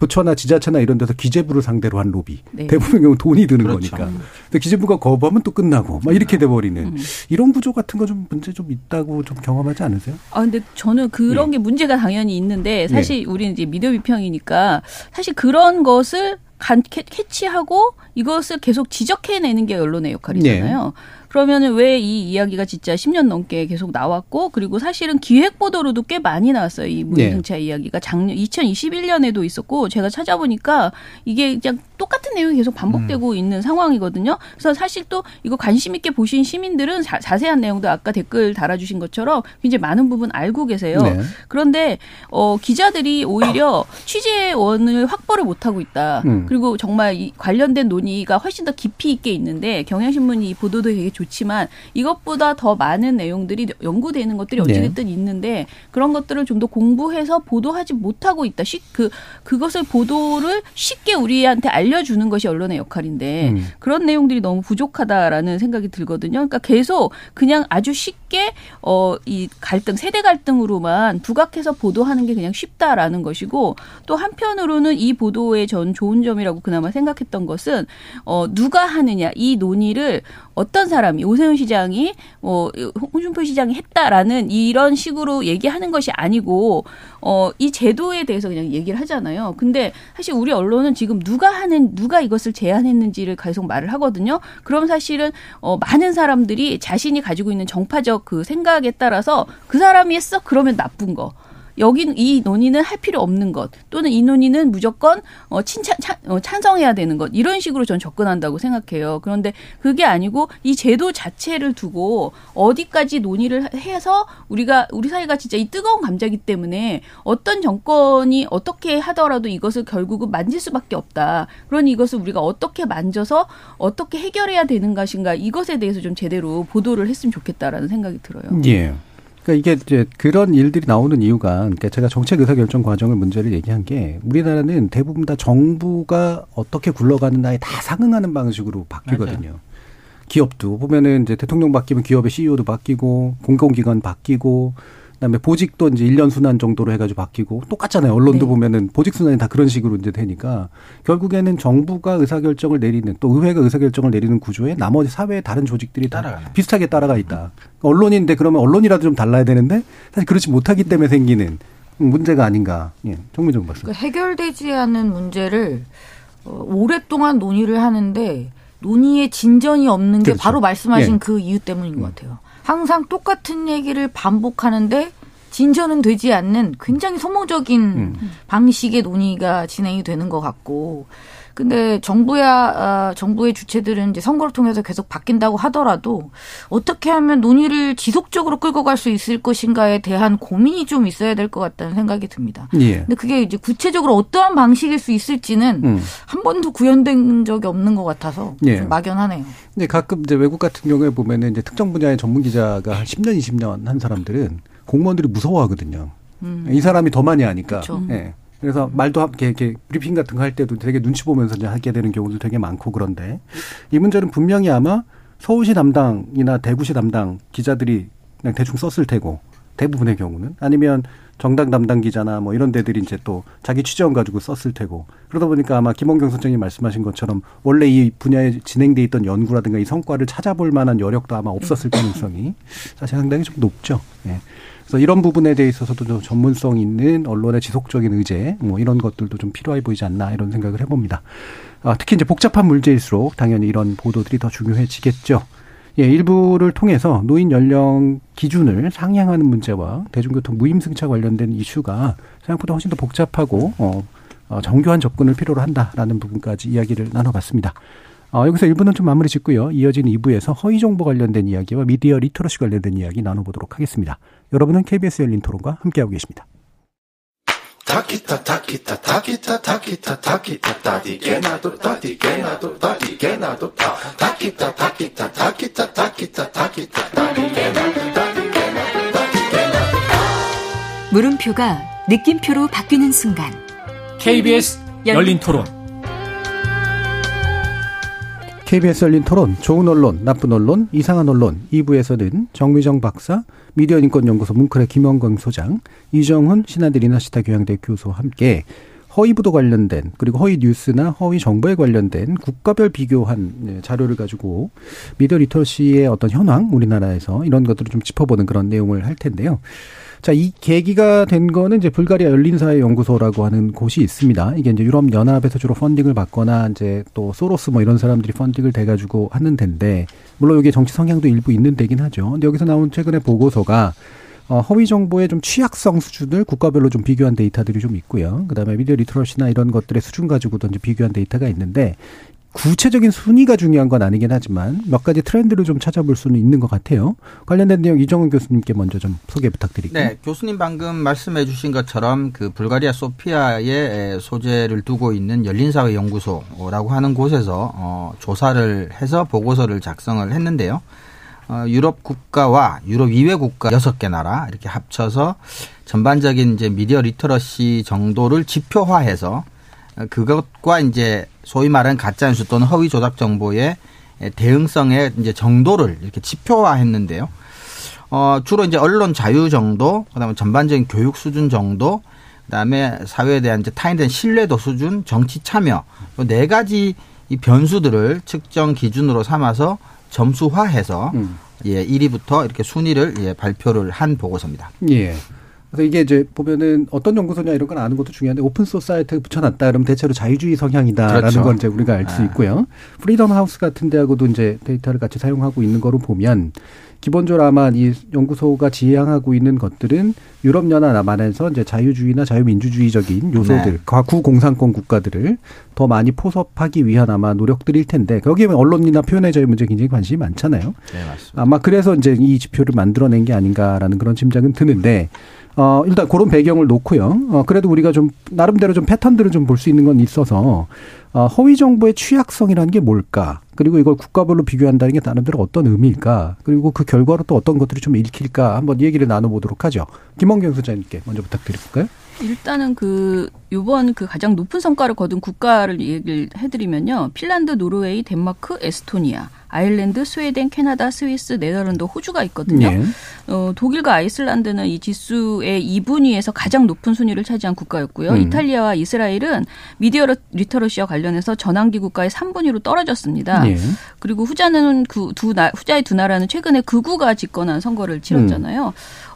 부처나 지자체나 이런 데서 기재부를 상대로 한 로비. 네. 대부분 경우 돈이 드는 그렇죠. 거니까. 근데 기재부가 거부하면 또 끝나고 막 이렇게 돼 버리는 음. 이런 구조 같은 거 좀 문제 좀 있다고 좀 경험하지 않으세요? 아 근데 저는 그런 네. 게 문제가 당연히 있는데 사실 네. 우리는 이제 미디어 비평이니까 사실 그런 것을 간 캐치하고 이것을 계속 지적해내는 게 언론의 역할이잖아요. 네. 그러면은 왜 이 이야기가 진짜 10년 넘게 계속 나왔고 그리고 사실은 기획 보도로도 꽤 많이 나왔어요. 이 무인승차 네. 이야기가 작년 2021년에도 있었고 제가 찾아보니까 이게 그냥 똑같은 내용이 계속 반복되고 음. 있는 상황이거든요. 그래서 사실 또 이거 관심 있게 보신 시민들은 자, 세한 내용도 아까 댓글 달아주신 것처럼 굉장히 많은 부분 알고 계세요. 네. 그런데 어, 기자들이 오히려 [coughs] 취재원을 확보를 못하고 있다. 음. 그리고 정말 이 관련된 논의가 훨씬 더 깊이 있게 있는데 경향신문이 보도도 되게 좋지만 이것보다 더 많은 내용들이 연구되는 것들이 네. 어찌됐든 네. 있는데 그런 것들을 좀 더 공부해서 보도하지 못하고 있다. 그 그것을 보도를 쉽게 우리한테 알려주는 것이 언론의 역할인데 음. 그런 내용들이 너무 부족하다라는 생각이 들거든요. 그러니까 계속 그냥 아주 쉽게 어 이 갈등 세대 갈등으로만 부각해서 보도하는 게 그냥 쉽다라는 것이고 또 한편으로는 이 보도의 전 좋은 점이라고 그나마 생각했던 것은 어 누가 하느냐 이 논의를 어떤 사람이 오세훈 시장이 뭐 홍준표 시장이 했다라는 이런 식으로 얘기하는 것이 아니고 어 이 제도에 대해서 그냥 얘기를 하잖아요. 근데 사실 우리 언론은 지금 누가 하는 누가 이것을 제안했는지를 계속 말을 하거든요. 그럼 사실은 어 많은 사람들이 자신이 가지고 있는 정파적 그 생각에 따라서 그 사람이 했어 그러면 나쁜 거. 여긴 이 논의는 할 필요 없는 것 또는 이 논의는 무조건 어 칭찬 찬, 어, 찬성해야 되는 것 이런 식으로 전 접근한다고 생각해요. 그런데 그게 아니고 이 제도 자체를 두고 어디까지 논의를 해서 우리가 우리 사회가 진짜 이 뜨거운 감자기 때문에 어떤 정권이 어떻게 하더라도 이것을 결국은 만질 수밖에 없다. 그러니 이것을 우리가 어떻게 만져서 어떻게 해결해야 되는 것인가 이것에 대해서 좀 제대로 보도를 했으면 좋겠다라는 생각이 들어요. 예. 그러니까 이게 이제 그런 일들이 나오는 이유가 그러니까 제가 정책 의사 결정 과정을 문제를 얘기한 게 우리나라는 대부분 다 정부가 어떻게 굴러가는나에 다 상응하는 방식으로 바뀌거든요. 맞아요. 기업도 보면은 이제 대통령 바뀌면 기업의 CEO도 바뀌고 공공기관 바뀌고 그다음에 보직도 이제 1년 순환 정도로 해가지고 바뀌고 똑같잖아요. 언론도 네. 보면은 보직 순환이 다 그런 식으로 이제 되니까 결국에는 정부가 의사결정을 내리는 또 의회가 의사결정을 내리는 구조에 나머지 사회의 다른 조직들이 따라 비슷하게 따라가 있다. 언론인데 그러면 언론이라도 좀 달라야 되는데 사실 그렇지 못하기 때문에 생기는 문제가 아닌가. 예, 정민정 박사. 그러니까 해결되지 않은 문제를 어, 오랫동안 논의를 하는데 논의에 진전이 없는 게 그렇죠. 바로 말씀하신 예. 그 이유 때문인 것 음. 같아요. 항상 똑같은 얘기를 반복하는데 진전은 되지 않는 굉장히 소모적인 음. 방식의 논의가 진행이 되는 것 같고 근데 정부야 아, 정부의 주체들은 이제 선거를 통해서 계속 바뀐다고 하더라도 어떻게 하면 논의를 지속적으로 끌고 갈 수 있을 것인가에 대한 고민이 좀 있어야 될 것 같다는 생각이 듭니다. 예. 근데 그게 이제 구체적으로 어떠한 방식일 수 있을지는 음. 한 번도 구현된 적이 없는 것 같아서 예. 좀 막연하네요. 근데 가끔 이제 외국 같은 경우에 보면은 이제 특정 분야의 전문 기자가 한 10년, 20년 한 사람들은 공무원들이 무서워하거든요. 음. 이 사람이 더 많이 하니까. 그렇죠. 예. 그래서 말도 이렇게, 이렇게 브리핑 같은 거 할 때도 되게 눈치 보면서 이제 하게 되는 경우도 되게 많고 그런데 이 문제는 분명히 아마 서울시 담당이나 대구시 담당 기자들이 그냥 대충 썼을 테고 대부분의 경우는 아니면 정당 담당 기자나 뭐 이런 데들이 이제 또 자기 취재원 가지고 썼을 테고 그러다 보니까 아마 김원경 선생님 말씀하신 것처럼 원래 이 분야에 진행돼 있던 연구라든가 이 성과를 찾아볼 만한 여력도 아마 없었을 가능성이 사실 상당히 좀 높죠. 예. 그래서 이런 부분에 대해 있어서도 좀 전문성 있는 언론의 지속적인 의제 뭐 이런 것들도 좀 필요해 보이지 않나 이런 생각을 해봅니다. 아, 특히 이제 복잡한 문제일수록 당연히 이런 보도들이 더 중요해지겠죠. 예, 일부를 통해서 노인 연령 기준을 상향하는 문제와 대중교통 무임승차 관련된 이슈가 생각보다 훨씬 더 복잡하고 어, 어 정교한 접근을 필요로 한다라는 부분까지 이야기를 나눠봤습니다. 어, 여기서 1부는 좀 마무리 짓고요. 이어진 2부에서 허위 정보 관련된 이야기와 미디어 리터러시 관련된 이야기 나눠보도록 하겠습니다. 여러분은 KBS 열린 토론과 함께하고 계십니다. 물음표가 느낌표로 바뀌는 순간. KBS 열린 토론 KBS 열린 토론 좋은 언론, 나쁜 언론, 이상한 언론 2부에서는 정미정 박사, 미디어인권연구소 뭉클의 김언경 소장, 이정훈 신한대 리나시타 교양대 교수와 함께 허위 보도 관련된 그리고 허위 뉴스나 허위 정보에 관련된 국가별 비교한 네, 자료를 가지고 미디어 literacy의 어떤 현황 우리나라에서 이런 것들을 좀 짚어보는 그런 내용을 할 텐데요. 자, 이 계기가 된 거는 이제 불가리아 열린사회 연구소라고 하는 곳이 있습니다. 이게 이제 유럽 연합에서 주로 funding을 받거나 이제 또 소로스 뭐 이런 사람들이 funding을 대 가지고 하는 데인데 물론 이게 정치 성향도 일부 있는 데긴 하죠. 근데 여기서 나온 최근에 보고서가 어, 허위 정보의 좀 취약성 수준을 국가별로 좀 비교한 데이터들이 좀 있고요. 그다음에 미디어 literacy나 이런 것들의 수준 가지고도 이제 비교한 데이터가 있는데 구체적인 순위가 중요한 건 아니긴 하지만 몇 가지 트렌드를 좀 찾아볼 수는 있는 것 같아요. 관련된 내용 이정훈 교수님께 먼저 좀 소개 부탁드릴게요. 네, 교수님 방금 말씀해 주신 것처럼 그 불가리아 소피아에 소재를 두고 있는 열린사회 연구소라고 하는 곳에서 어, 조사를 해서 보고서를 작성을 했는데요. 어, 유럽 국가와 유럽 이외 국가 여섯 개 나라 이렇게 합쳐서 전반적인 이제 미디어 literacy 정도를 지표화해서 그것과 이제 소위 말하는 가짜 뉴스 또는 허위 조작 정보의 대응성의 이제 정도를 이렇게 지표화했는데요. 어, 주로 이제 언론 자유 정도, 그다음에 전반적인 교육 수준 정도, 그다음에 사회에 대한 이제 타인에 대한 신뢰도 수준, 정치 참여 네 가지 이 변수들을 측정 기준으로 삼아서 점수화해서 음. 예 1위부터 이렇게 순위를 예 발표를 한 보고서입니다. 예. 그래서 이게 이제 보면은 어떤 연구소냐 이런 건 아는 것도 중요한데 open society 붙여놨다 그러면 대체로 자유주의 성향이다라는 그렇죠. 걸 이제 우리가 알수 네. 있고요. 프리덤 하우스 같은 데하고도 이제 데이터를 같이 사용하고 있는 거로 보면 기본적으로 아마 이 연구소가 지향하고 있는 것들은 유럽연합 안에서 이제 자유주의나 자유민주주의적인 요소들, 네. 과거 공산권 국가들을 더 많이 포섭하기 위한 아마 노력들일 텐데 거기에 언론이나 표현의 자유 문제 굉장히 관심이 많잖아요. 네, 맞습니다. 아마 그래서 이제 이 지표를 만들어낸 게 아닌가라는 그런 짐작은 드는데 어, 일단 그런 배경을 놓고요. 어, 그래도 우리가 좀, 나름대로 좀 패턴들을 좀 볼 수 있는 건 있어서, 어, 허위 정보의 취약성이라는 게 뭘까? 그리고 이걸 국가별로 비교한다는 게 나름대로 어떤 의미일까? 그리고 그 결과로 또 어떤 것들이 좀 읽힐까? 한번 얘기를 나눠보도록 하죠. 김원경 소장님께 먼저 부탁드릴까요? 일단은 그 요번 그 가장 높은 성과를 거둔 국가를 얘기를 해드리면요. 핀란드, 노르웨이, 덴마크, 에스토니아. 아일랜드, 스웨덴, 캐나다, 스위스, 네덜란드, 호주가 있거든요. 네. 어, 독일과 아이슬란드는 이 지수의 2분위에서 가장 높은 순위를 차지한 국가였고요. 음. 이탈리아와 이스라엘은 미디어 리터러시와 관련해서 전환기 국가의 3분위로 떨어졌습니다. 네. 그리고 후자는 그두 후자의 두 나라는 최근에 극우가 집권한 선거를 치렀잖아요. 음.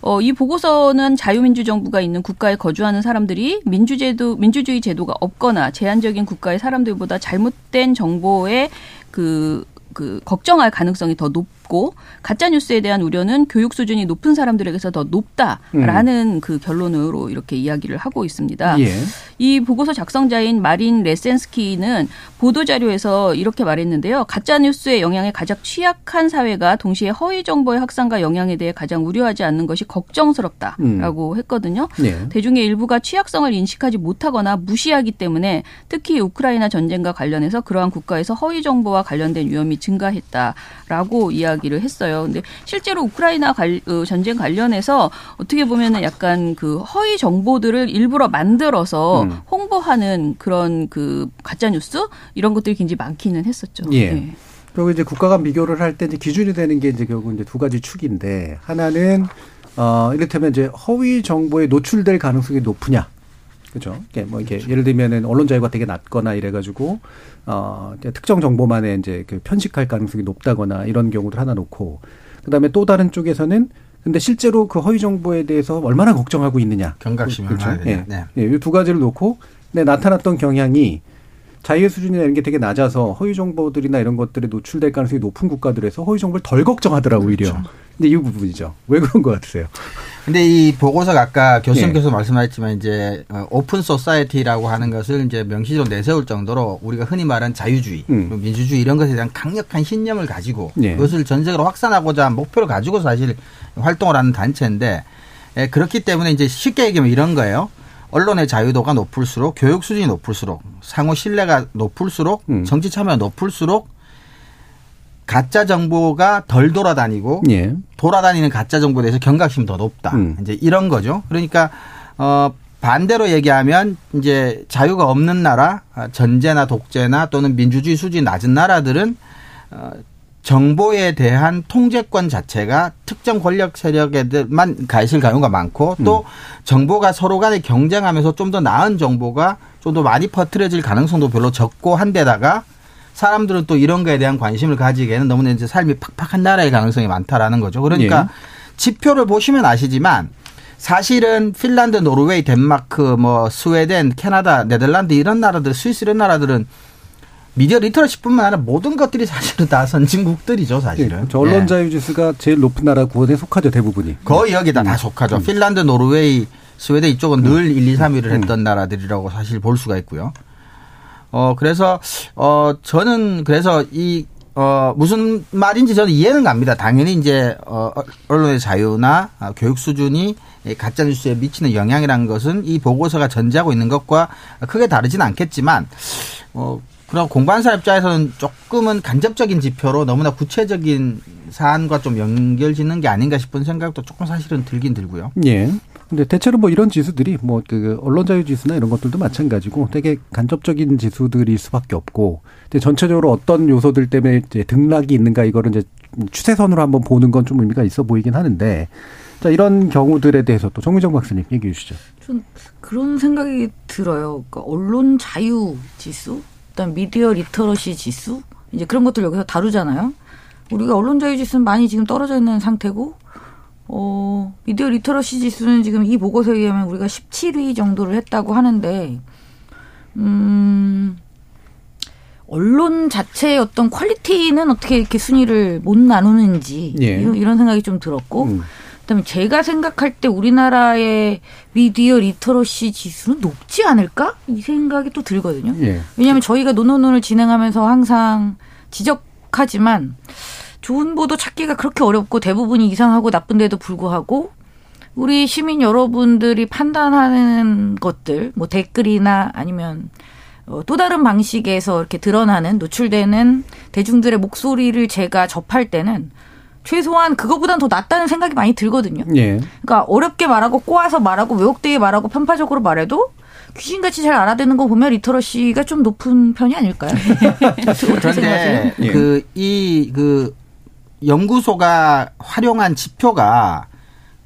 어, 이 보고서는 자유민주 정부가 있는 국가에 거주하는 사람들이 민주제도 민주주의 제도가 없거나 제한적인 국가의 사람들보다 잘못된 정보에 그 그 걱정할 가능성이 더 높고 가짜 뉴스에 대한 우려는 교육 수준이 높은 사람들에게서 더 높다라는 음. 그 결론으로 이렇게 이야기를 하고 있습니다. 예. 이 보고서 작성자인 마린 레센스키는 보도 자료에서 이렇게 말했는데요. 가짜 뉴스의 영향에 가장 취약한 사회가 동시에 허위 정보의 확산과 영향에 대해 가장 우려하지 않는 것이 걱정스럽다라고 음. 했거든요. 예. 대중의 일부가 취약성을 인식하지 못하거나 무시하기 때문에 특히 우크라이나 전쟁과 관련해서 그러한 국가에서 허위 정보와 관련된 위험이 증가했다라고 이야기 를 했어요. 근데 실제로 우크라이나 관, 어, 전쟁 관련해서 어떻게 보면은 약간 그 허위 정보들을 일부러 만들어서 음. 홍보하는 그런 그 가짜 뉴스 이런 것들이 굉장히 많기는 했었죠. 예. 네. 그리고 이제 국가 간 비교를 할 때 이제 기준이 되는 게 이제 결국 이제 두 가지 축인데 하나는 어 이를테면 이제 허위 정보에 노출될 가능성이 높으냐. 그죠? 이게 뭐 이렇게 그렇죠. 예를 들면은 언론 자유가 되게 낮거나 이래가지고 어 특정 정보만에 이제 그 편식할 가능성이 높다거나 이런 경우를 하나 놓고 그다음에 또 다른 쪽에서는 근데 실제로 그 허위 정보에 대해서 얼마나 걱정하고 있느냐. 경각심을 그렇죠. 예. 네. 예. 이두 가지를 놓고 네, 나타났던 경향이 자유의 수준이나 이런 게 되게 낮아서 허위 정보들이나 이런 것들에 노출될 가능성이 높은 국가들에서 허위 정보를 덜 걱정하더라고 오히려. 그렇죠. 근데 이 부분이죠. 왜 그런 것 같으세요? 근데 이 보고서가 아까 교수님께서 예. 말씀하셨지만 이제 어, open society라고 하는 것을 이제 명시적으로 내세울 정도로 우리가 흔히 말하는 자유주의, 음. 민주주의 이런 것에 대한 강력한 신념을 가지고 예. 그것을 전 세계로 확산하고자 목표를 가지고 사실 활동을 하는 단체인데 예, 그렇기 때문에 이제 쉽게 얘기하면 이런 거예요. 언론의 자유도가 높을수록 교육 수준이 높을수록 상호 신뢰가 높을수록 음. 정치 참여가 높을수록 가짜 정보가 덜 돌아다니고 예. 돌아다니는 가짜 정보에 대해서 경각심이 더 높다. 음. 이제 이런 거죠. 그러니까 어 반대로 얘기하면 이제 자유가 없는 나라, 전제나 독재나 또는 민주주의 수준이 낮은 나라들은 어 정보에 대한 통제권 자체가 특정 권력 세력에만 가 있을 경우가 많고 또 음. 정보가 서로 간에 경쟁하면서 좀 더 나은 정보가 좀 더 많이 퍼뜨려질 가능성도 별로 적고 한데다가 사람들은 또 이런 거에 대한 관심을 가지기에는 너무나 이제 삶이 팍팍한 나라의 가능성이 많다라는 거죠. 그러니까 예. 지표를 보시면 아시지만 사실은 핀란드, 노르웨이, 덴마크, 뭐 스웨덴, 캐나다, 네덜란드 이런 나라들, 스위스 이런 나라들은 미디어 literacy뿐만 아니라 모든 것들이 사실은 다 선진국들이죠, 사실은. 네, 언론 예. 자유 지수가 제일 높은 나라 군에 속하죠, 대부분이. 거의 여기다 음. 다 속하죠. 음. 핀란드, 노르웨이, 스웨덴 이쪽은 늘 음. 1, 2, 3위를 음. 했던 나라들이라고 사실 볼 수가 있고요. 어, 그래서, 어, 저는 그래서 이, 어, 무슨 말인지 저는 이해는 갑니다. 당연히 이제, 어, 언론의 자유나 교육 수준이 가짜뉴스에 미치는 영향이라는 것은 이 보고서가 전제하고 있는 것과 크게 다르지는 않겠지만, 어, 그럼 공관사 입장에서는 조금은 간접적인 지표로 너무나 구체적인 사안과 좀 연결짓는 게 아닌가 싶은 생각도 조금 사실은 들긴 들고요. 예. 근데 대체로 뭐 이런 지수들이 뭐 그 언론 자유 지수나 이런 것들도 마찬가지고 되게 간접적인 지수들일 수밖에 없고 근데 전체적으로 어떤 요소들 때문에 이제 등락이 있는가 이거를 이제 추세선으로 한번 보는 건 좀 의미가 있어 보이긴 하는데 자 이런 경우들에 대해서 또 정미정 박사님 얘기해 주시죠. 전 그런 생각이 들어요. 그러니까 언론 자유 지수 그다음 미디어 literacy 지수 이제 그런 것들 여기서 다루잖아요. 우리가 언론 자유 지수는 많이 지금 떨어져 있는 상태고 어 미디어 literacy 지수는 지금 이 보고서에 의하면 우리가 17위 정도를 했다고 하는데 음 언론 자체의 어떤 quality는 어떻게 이렇게 순위를 못 나누는지 예. 이런, 이런 생각이 좀 들었고 음. 그다음에 제가 생각할 때 우리나라의 미디어 리터러시 지수는 높지 않을까 이 생각이 또 들거든요. 예. 왜냐하면 저희가 논논논을 진행하면서 항상 지적하지만 좋은 보도 찾기가 그렇게 어렵고 대부분이 이상하고 나쁜데도 불구하고 우리 시민 여러분들이 판단하는 것들 뭐 댓글이나 아니면 어, 또 다른 방식에서 이렇게 드러나는 노출되는 대중들의 목소리를 제가 접할 때는 최소한 그거보단 더 낫다는 생각이 많이 들거든요. 예. 그러니까 어렵게 말하고 꼬아서 말하고 왜곡되게 말하고 편파적으로 말해도 귀신같이 잘 알아듣는 거 보면 리터러시가 좀 높은 편이 아닐까요? [laughs] 그런데 그 이그 그 연구소가 활용한 지표가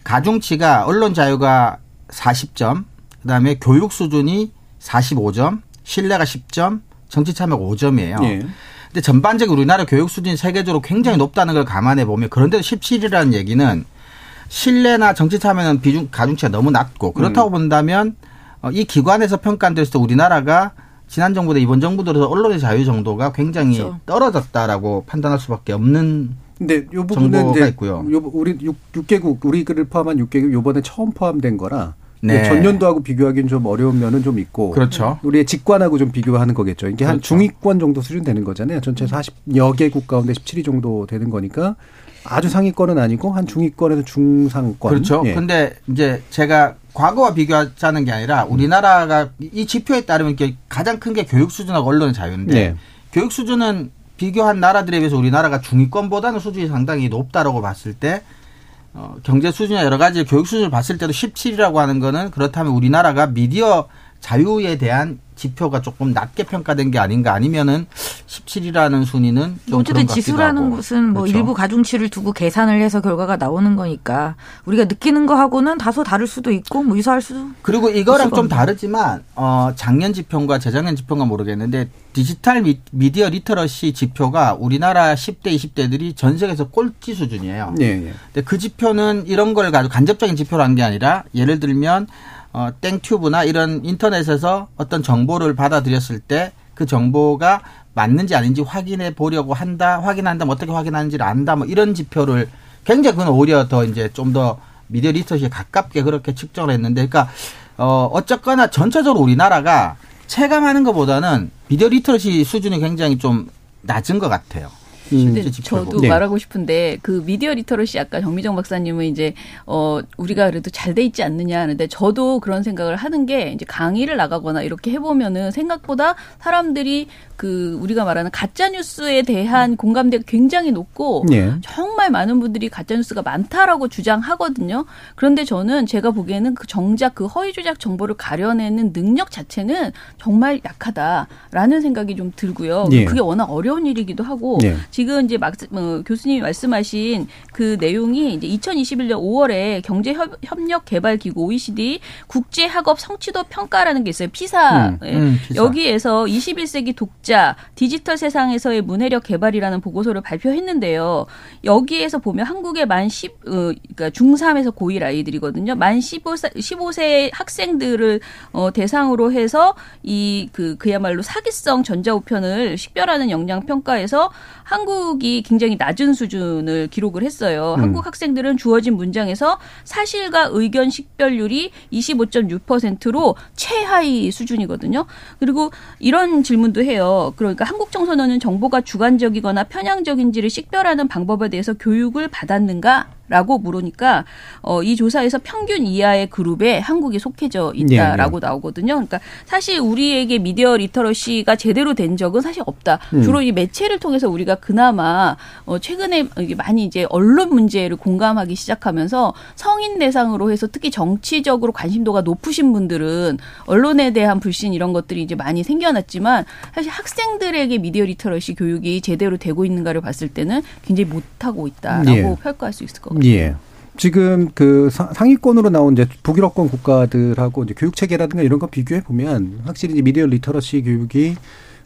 가중치가 언론 자유가 40점, 그다음에 교육 수준이 45점, 신뢰가 10점, 정치 참여가 5점이에요. 예. 근데 전반적으로 우리나라 교육 수준이 세계적으로 굉장히 높다는 걸 감안해 보면 그런데도 17이라는 얘기는 신뢰나 정치 참여는 비중 가중치가 너무 낮고 그렇다고 음. 본다면 어, 이 기관에서 때 우리나라가 지난 정부도 이번 정부 들어서 언론의 자유 정도가 굉장히 그렇죠. 떨어졌다라고 판단할 수밖에 없는 근데 요 부분은 이제 있고요. 요 우리 6, 6개국 우리를 포함한 6개국 요번에 처음 포함된 거라 네. 전년도하고 비교하기는 좀 어려운 면은 좀 있고. 그렇죠. 우리의 직관하고 좀 비교하는 거겠죠. 이게 그렇죠. 한 중위권 정도 수준 되는 거잖아요. 전체 40여 개국 가운데 17위 정도 되는 거니까 아주 상위권은 아니고 한 중위권에서 중상권. 그렇죠. 예. 근데 이제 제가 과거와 비교하자는 게 아니라 우리나라가 이 지표에 따르면 가장 큰 게 교육 수준하고 언론의 자유인데 네. 교육 수준은 비교한 나라들에 비해서 우리나라가 중위권보다는 수준이 상당히 높다라고 봤을 때 어, 경제 수준이나 여러 가지 교육 수준을 봤을 때도 17이라고 하는 거는 그렇다면 우리나라가 미디어 자유에 대한 지표가 조금 낮게 평가된 게 아닌가 아니면은 17이라는 순위는 좀 어쨌든 지수라는 것은 뭐 그렇죠. 일부 가중치를 두고 계산을 해서 결과가 나오는 거니까 우리가 느끼는 거하고는 다소 다를 수도 있고 뭐 유사할 수도 그리고 이거랑 좀 다르지만 어 작년 지표과 재작년 지표가 모르겠는데 디지털 미디어 literacy 지표가 우리나라 10대 20대들이 전 세계에서 꼴찌 수준이에요. 네, 네. 근데 그 지표는 이런 걸 가지고 간접적인 지표로 한게 아니라 예를 들면 어, 땡튜브나 이런 인터넷에서 어떤 정보를 받아들였을 때 그 정보가 맞는지 아닌지 확인해 보려고 한다, 확인한다, 뭐 어떻게 확인하는지를 안다, 뭐 이런 지표를 굉장히 그건 오히려 더 이제 좀 더 미디어 literacy에 가깝게 그렇게 측정을 했는데, 그러니까 어 어쨌거나 전체적으로 우리나라가 체감하는 것보다는 미디어 literacy 수준이 굉장히 좀 낮은 것 같아요. 음. 저도 네. 말하고 싶은데 그 미디어 literacy 아까 정미정 박사님은 이제 어 우리가 그래도 잘 돼 있지 않느냐 하는데 저도 그런 생각을 하는 게 이제 강의를 나가거나 이렇게 해보면은 생각보다 사람들이 그 우리가 말하는 가짜 뉴스에 대한 공감대가 굉장히 높고 네. 정말 많은 분들이 가짜 뉴스가 많다라고 주장하거든요. 그런데 저는 제가 보기에는 그 정작 그 허위 조작 정보를 가려내는 능력 자체는 정말 약하다라는 생각이 좀 들고요. 네. 그게 워낙 어려운 일이기도 하고 지금 이제 막 어, 교수님이 말씀하신 그 내용이 이제 2021년 5월에 경제 협력 개발 기구 OECD 국제 학업 성취도 평가라는 게 있어요. 피사. 음, 음, 피사. 여기에서 21세기 독자 디지털 세상에서의 문해력 개발이라는 보고서를 발표했는데요. 여기에서 보면 한국의 만 10, 어, 그러니까 중3에서 고1 아이들이거든요. 만 15세, 15세 학생들을 어, 대상으로 해서 이 그 그야말로 사기성 전자우편을 식별하는 역량 평가에서 한국이 굉장히 낮은 수준을 기록을 했어요. 음. 한국 학생들은 주어진 문장에서 사실과 의견 식별률이 25.6%로 최하위 수준이거든요. 그리고 이런 질문도 해요. 그러니까 한국 청소년은 정보가 주관적이거나 편향적인지를 식별하는 방법에 대해서 교육을 받았는가? 라고 물으니까 어, 이 조사에서 평균 이하의 그룹에 한국이 속해져 있다라고 네, 네. 나오거든요. 그러니까 사실 우리에게 미디어 literacy가 제대로 된 적은 사실 없다. 음. 주로 이 매체를 통해서 우리가 그나마 어, 최근에 많이 이제 언론 문제를 공감하기 시작하면서 성인 대상으로 해서 특히 정치적으로 관심도가 높으신 분들은 언론에 대한 불신 이런 것들이 이제 많이 생겨났지만 사실 학생들에게 미디어 literacy 교육이 제대로 되고 있는가를 봤을 때는 굉장히 못하고 있다라고 예. 평가할 수 있을 것 같아요. 예. 지금 그 상위권으로 나온 이제 북유럽권 국가들하고 이제 교육 체계라든가 이런 거 비교해 보면 확실히 이제 미디어 literacy 교육이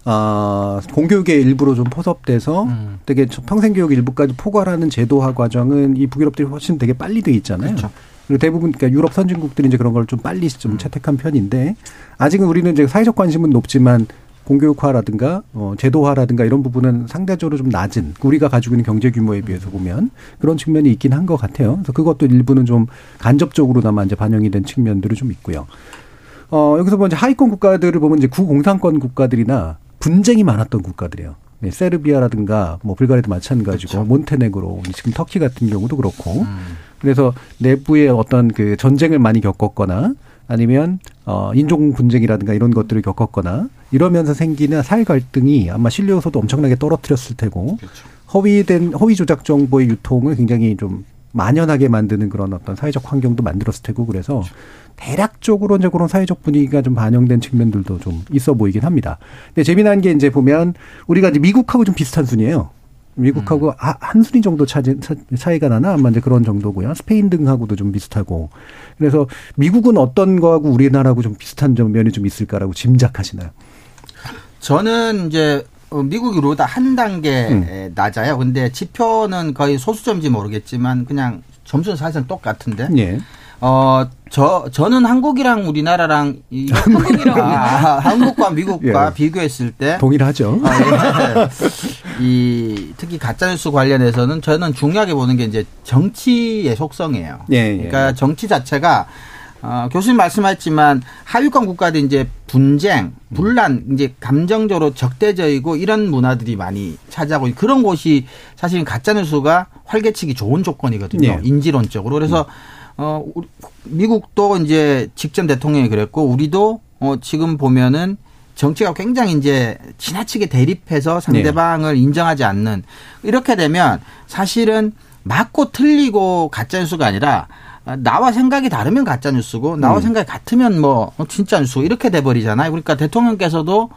아, 공교육의 일부로 좀 포섭돼서 음. 되게 평생 교육 일부까지 포괄하는 제도화 과정은 이 북유럽들이 훨씬 되게 빨리 돼 있잖아요. 그렇죠. 그리고 대부분 그러니까 유럽 선진국들이 이제 그런 걸 좀 빨리 좀 음. 채택한 편인데 아직은 우리는 이제 사회적 관심은 높지만 공교육화라든가 어, 제도화라든가 이런 부분은 상대적으로 좀 낮은 우리가 가지고 있는 경제 규모에 비해서 보면 그런 측면이 있긴 한 것 같아요. 그래서 그것도 일부는 좀 간접적으로나마 이제 반영이 된 측면들이 좀 있고요. 어, 여기서 먼저 하위권 국가들을 보면 이제 구공산권 국가들이나 분쟁이 많았던 국가들이에요. 네, 세르비아라든가 뭐 불가리아도 마찬가지고 그렇죠. 몬테네그로 지금 터키 같은 경우도 그렇고 음. 그래서 내부의 어떤 그 전쟁을 많이 겪었거나 아니면 어 인종 분쟁이라든가 이런 것들을 겪었거나 이러면서 생기는 사회 갈등이 아마 신뢰 요소도 엄청나게 떨어뜨렸을 테고 그렇죠. 허위된 허위 조작 정보의 유통을 굉장히 좀 만연하게 만드는 그런 어떤 사회적 환경도 만들었을 테고 그래서 그렇죠. 대략적으로 이제 그런 사회적 분위기가 좀 반영된 측면들도 좀 있어 보이긴 합니다. 근데 재미난 게 이제 보면 우리가 이제 미국하고 좀 비슷한 순이에요. 미국하고 음. 한 순위 정도 차지, 차이가 나나 아마 이제 그런 정도고요. 스페인 등하고도 좀 비슷하고. 그래서 미국은 어떤 거하고 우리나라하고 좀 비슷한 점 면이 좀 있을까라고 짐작하시나요? 저는 이제 어, 미국이 로다 한 단계 음. 낮아요. 근데 지표는 거의 소수점인지 모르겠지만 그냥 점수는 사실상 똑같은데. 예. 어, 저, 저는 한국이랑 우리나라랑, 이, [laughs] 한국이랑 아, 한국과 미국과 예. 비교했을 때. 동일하죠. 아, 예. 이, 특히 가짜 뉴스 관련해서는 저는 중요하게 보는 게 이제 정치의 속성이에요. 예, 예. 그러니까 정치 자체가 어, 교수님 말씀하셨지만 하위권 국가들 이제 분쟁, 분란, 이제 감정적으로 적대적이고 이런 문화들이 많이 차지하고 그런 곳이 사실은 가짜뉴스가 활개치기 좋은 조건이거든요. 네. 인지론적으로. 그래서 음. 어, 미국도 이제 직전 대통령이 그랬고 우리도 어, 지금 보면은 정치가 굉장히 이제 지나치게 대립해서 상대방을 네. 인정하지 않는 이렇게 되면 사실은 맞고 틀리고 가짜 뉴스가 아니라 나와 생각이 다르면 가짜 뉴스고 나와 음. 생각이 같으면 뭐 진짜 뉴스 이렇게 돼 버리잖아요. 그러니까 대통령께서도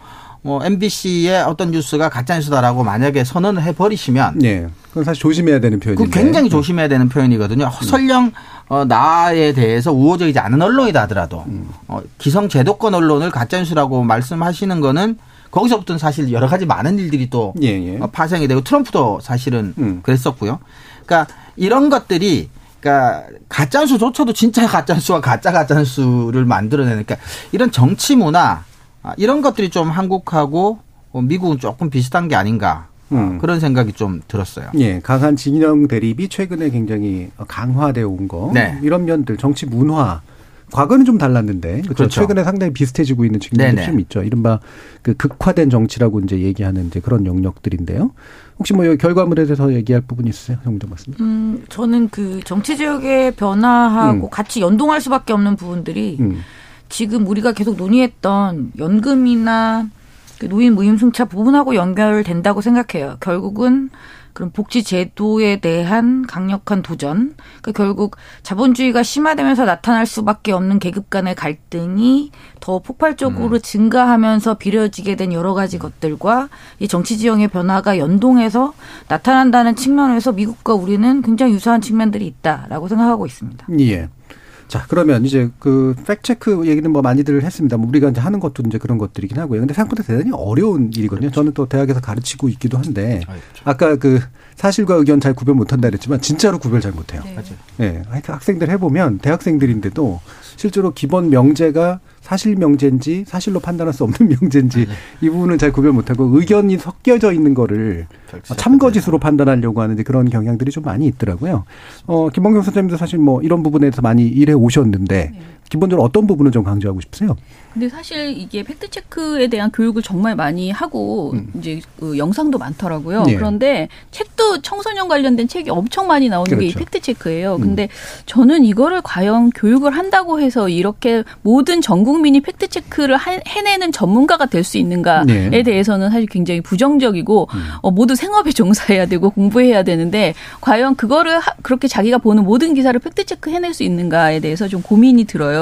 뭐 MBC의 어떤 뉴스가 가짜 뉴스다라고 만약에 선언을 해 버리시면 네. 그건 사실 조심해야 되는 표현인데. 굉장히 조심해야 되는 표현이거든요. 음. 설령 어, 나에 대해서 우호적이지 않은 언론이다 하더라도 음. 어, 기성 제도권 언론을 가짜뉴스라고 말씀하시는 거는 거기서부터는 사실 여러 가지 많은 일들이 또 예, 예. 어, 파생이 되고 트럼프도 사실은 음. 그랬었고요. 그러니까 이런 것들이 그러니까 가짜뉴스조차도 진짜 가짜뉴스와 가짜 가짜뉴스를 만들어내는 그러니까 이런 정치 문화 아, 이런 것들이 좀 한국하고 미국은 조금 비슷한 게 아닌가 음. 그런 생각이 좀 들었어요. 예, 강한 진영 대립이 최근에 굉장히 강화되어 온 거. 네. 이런 면들, 정치 문화. 과거는 좀 달랐는데 그렇죠? 그렇죠. 최근에 상당히 비슷해지고 있는 측면이 좀 있죠. 이른바 그 극화된 정치라고 이제 얘기하는 이제 그런 영역들인데요. 혹시 뭐 결과물에 대해서 얘기할 부분 있으세요, 정정 맞습니다. 음, 저는 그 정치 지역의 변화하고 음. 같이 연동할 수밖에 없는 부분들이 음. 지금 우리가 계속 논의했던 연금이나 그 노인 무임승차 부분하고 연결된다고 생각해요. 결국은 그런 복지 제도에 대한 강력한 도전. 그러니까 결국 자본주의가 심화되면서 나타날 수밖에 없는 계급 간의 갈등이 더 폭발적으로 음. 증가하면서 비려지게 된 여러 가지 것들과 이 정치 지형의 변화가 연동해서 나타난다는 측면에서 미국과 우리는 굉장히 유사한 측면들이 있다라고 생각하고 있습니다. 예. 자, 그러면 이제 그 팩체크 얘기는 뭐 많이들 했습니다. 뭐 우리가 이제 하는 것도 이제 그런 것들이긴 하고요. 근데 생각보다 대단히 어려운 일이거든요. 저는 또 대학에서 가르치고 있기도 한데 아, 그렇죠. 아까 그 사실과 의견 잘 구별 못 한다 그랬지만 진짜로 구별 잘 못 해요. 네. 네. 학생들 해보면 대학생들인데도 실제로 기본 명제가 사실 명제인지 사실로 판단할 수 없는 [laughs] 명제인지 네. 이 부분을 잘 구별 못하고 의견이 섞여져 있는 거를 참거짓으로 판단하려고 하는 그런 경향들이 좀 많이 있더라고요. 어, 김범경 선생님도 사실 뭐 이런 부분에 서 많이 일해 오셨는데 네. 기본적으로 어떤 부분을 좀 강조하고 싶으세요? 근데 사실 이게 fact check에 대한 교육을 정말 많이 하고 음. 이제 그 영상도 많더라고요. 네. 그런데 책도 청소년 관련된 책이 엄청 많이 나오는 그렇죠. 게 이 fact check예요. 음. 근데 음. 저는 이거를 과연 교육을 한다고 해서 이렇게 모든 전 국민이 fact check를 해내는 전문가가 될 수 있는가에 네. 대해서는 사실 굉장히 부정적이고 음. 어, 모두 생업에 종사해야 되고 공부해야 되는데 과연 그거를 하, 그렇게 자기가 보는 모든 기사를 fact check 해낼 수 있는가에 대해서 좀 고민이 들어요.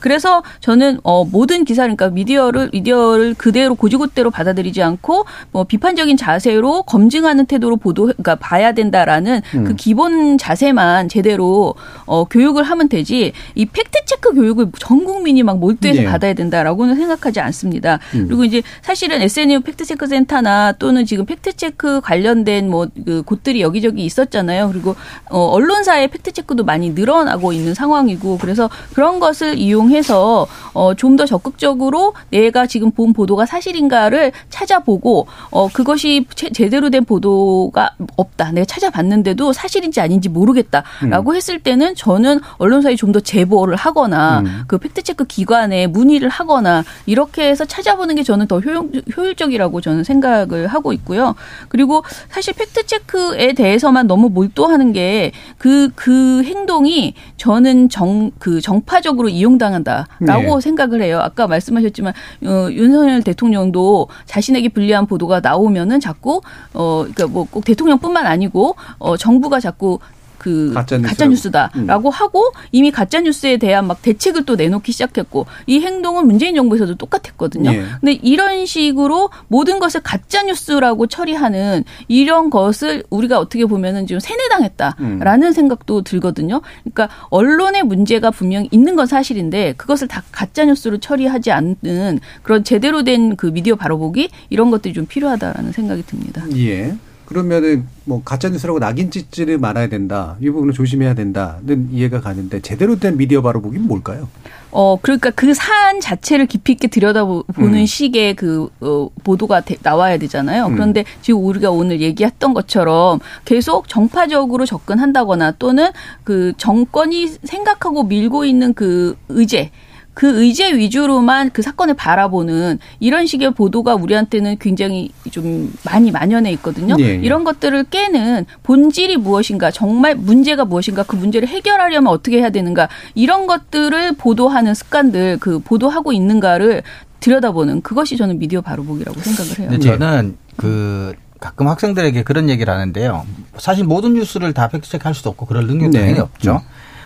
그래서 저는 어, 모든 기사 그러니까 미디어를 미디어를 그대로 곧이곧대로 받아들이지 않고 뭐 비판적인 자세로 검증하는 태도로 보도 그러니까 봐야 된다라는 음. 그 기본 자세만 제대로 어, 교육을 하면 되지 이 fact check 교육을 전 국민이 막 몰두해서 네. 받아야 된다라고는 생각하지 않습니다. 음. 그리고 이제 사실은 SNU fact check 센터나 또는 지금 fact check 관련된 뭐 그 곳들이 여기저기 있었잖아요. 그리고 어, 언론사의 fact check도 많이 늘어나고 있는 상황이고 그래서 그런 것을 이용해서 어, 좀 더 적극적으로 내가 지금 본 보도가 사실인가를 찾아보고 어, 그것이 제대로 된 보도가 없다. 내가 찾아봤는데도 사실인지 아닌지 모르겠다라고 음. 했을 때는 저는 언론사에 좀 더 제보를 하거나 음. 그 fact check 기관에 문의를 하거나 이렇게 해서 찾아보는 게 저는 더 효용, 효율적이라고 저는 생각을 하고 있고요. 그리고 사실 팩트체크에 대해서만 너무 몰두하는 게 그그 그 행동이 저는 정 그 정파적 으로 이용당한다라고 네. 생각을 해요. 아까 말씀하셨지만 어, 윤석열 대통령도 자신에게 불리한 보도가 나오면은 자꾸 어 그러니까 뭐 꼭 대통령뿐만 아니고 어 정부가 자꾸 그 가짜 뉴스다라고 음. 하고 이미 가짜 뉴스에 대한 막 대책을 또 내놓기 시작했고 이 행동은 문재인 정부에서도 똑같았거든요. 예. 근데 이런 식으로 모든 것을 가짜 뉴스라고 처리하는 이런 것을 우리가 어떻게 보면은 지금 세뇌당했다라는 음. 생각도 들거든요. 그러니까 언론의 문제가 분명히 있는 건 사실인데 그것을 다 가짜 뉴스로 처리하지 않는 그런 제대로 된 그 미디어 바로보기 이런 것들이 좀 필요하다라는 생각이 듭니다. 예. 그러면은 뭐 가짜 뉴스라고 낙인 찍지를 말아야 된다. 이 부분을 조심해야 된다는 이해가 가는데 제대로 된 미디어 바로 보기는 뭘까요? 어 그러니까 그 사안 자체를 깊이 있게 들여다보는 음. 식의 그 어, 보도가 되, 나와야 되잖아요. 음. 그런데 지금 우리가 오늘 얘기했던 것처럼 계속 정파적으로 접근한다거나 또는 그 정권이 생각하고 밀고 있는 그 의제 그 의제 위주로만 그 사건을 바라보는 이런 식의 보도가 우리한테는 굉장히 좀 많이 만연해 있거든요. 네. 이런 것들을 깨는 본질이 무엇인가, 정말 문제가 무엇인가, 그 문제를 해결하려면 어떻게 해야 되는가, 이런 것들을 보도하는 습관들, 그 보도하고 있는가를 들여다보는 그것이 저는 미디어 바로보기라고 생각을 해요. 네, 저는 그 가끔 학생들에게 그런 얘기를 하는데요. 사실 모든 뉴스를 다 팩트체크할 수도 없고 그럴 능력이 네. 당연히 없죠.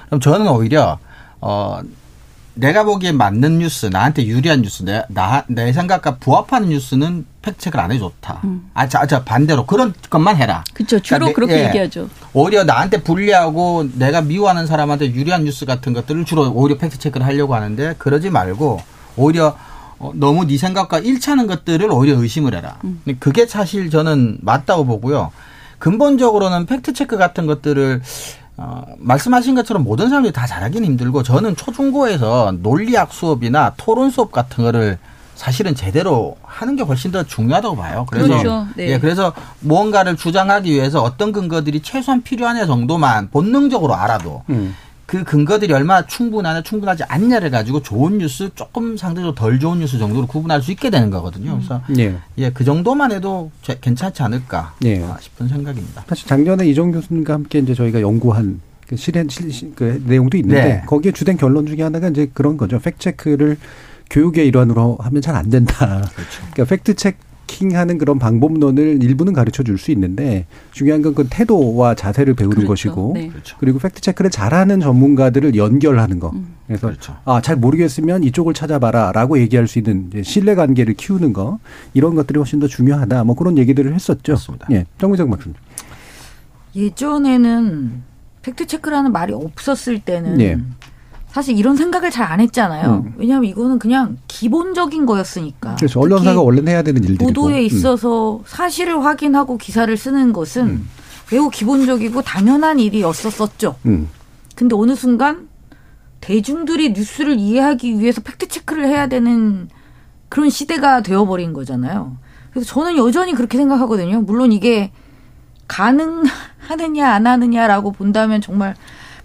그럼 저는 오히려 어 내가 보기에 맞는 뉴스, 나한테 유리한 뉴스, 내, 나, 내 생각과 부합하는 뉴스는 팩트체크를 안 해줬다. 음. 아, 자, 자, 반대로 그런 것만 해라. 그렇죠. 주로 그러니까 그렇게 예, 얘기하죠. 오히려 나한테 불리하고 내가 미워하는 사람한테 유리한 뉴스 같은 것들을 주로 오히려 팩트체크를 하려고 하는데 그러지 말고 오히려 어, 너무 네 생각과 일치하는 것들을 오히려 의심을 해라. 음. 그게 사실 저는 맞다고 보고요. 근본적으로는 팩트체크 같은 것들을 어, 말씀하신 것처럼 모든 사람들이 다 잘하기는 힘들고 저는 초중고에서 논리학 수업이나 토론 수업 같은 거를 사실은 제대로 하는 게 훨씬 더 중요하다고 봐요. 그래서 그렇죠. 네. 예, 그래서 무언가를 주장하기 위해서 어떤 근거들이 최소한 필요하냐 정도만 본능적으로 알아도 음. 그 근거들이 얼마나 충분하냐 충분하지 않냐를 가지고 좋은 뉴스 조금 상대적으로 덜 좋은 뉴스 정도로 구분할 수 있게 되는 거거든요. 그래서 예, 예그 정도만 해도 괜찮지 않을까 예. 싶은 생각입니다. 사실 작년에 이종 교수님과 함께 이제 저희가 연구한 그 실행 실, 그 내용도 있는데 네. 거기에 주된 결론 중에 하나가 이제 그런 거죠. fact check를 교육의 일환으로 하면 잘 안 된다. 그렇죠. 그러니까 fact check 마킹하는 그런 방법론을 일부는 가르쳐 줄 수 있는데 중요한 건 그 태도와 자세를 배우는 그렇죠. 것이고 네. 그렇죠. 그리고 fact check를 잘하는 전문가들을 연결하는 거. 음. 그래서 그렇죠. 아 잘 모르겠으면 이쪽을 찾아봐라라고 얘기할 수 있는 신뢰 관계를 키우는 거 이런 것들이 훨씬 더 중요하다. 뭐 그런 얘기들을 했었죠. 맞습니다. 예, 정미정 박사님. 예전에는 fact check라는 말이 없었을 때는 예. 사실 이런 생각을 잘 안 했잖아요. 음. 왜냐하면 이거는 그냥 기본적인 거였으니까. 그렇죠. 언론사가 원래 해야 되는 일들이고. 보도에 음. 있어서 음. 사실을 확인하고 기사를 쓰는 것은 음. 매우 기본적이고 당연한 일이었었죠. 음. 근데 어느 순간 대중들이 뉴스를 이해하기 위해서 fact check를 해야 되는 그런 시대가 되어버린 거잖아요. 그래서 저는 여전히 그렇게 생각하거든요. 물론 이게 가능하느냐 안 하느냐라고 본다면 정말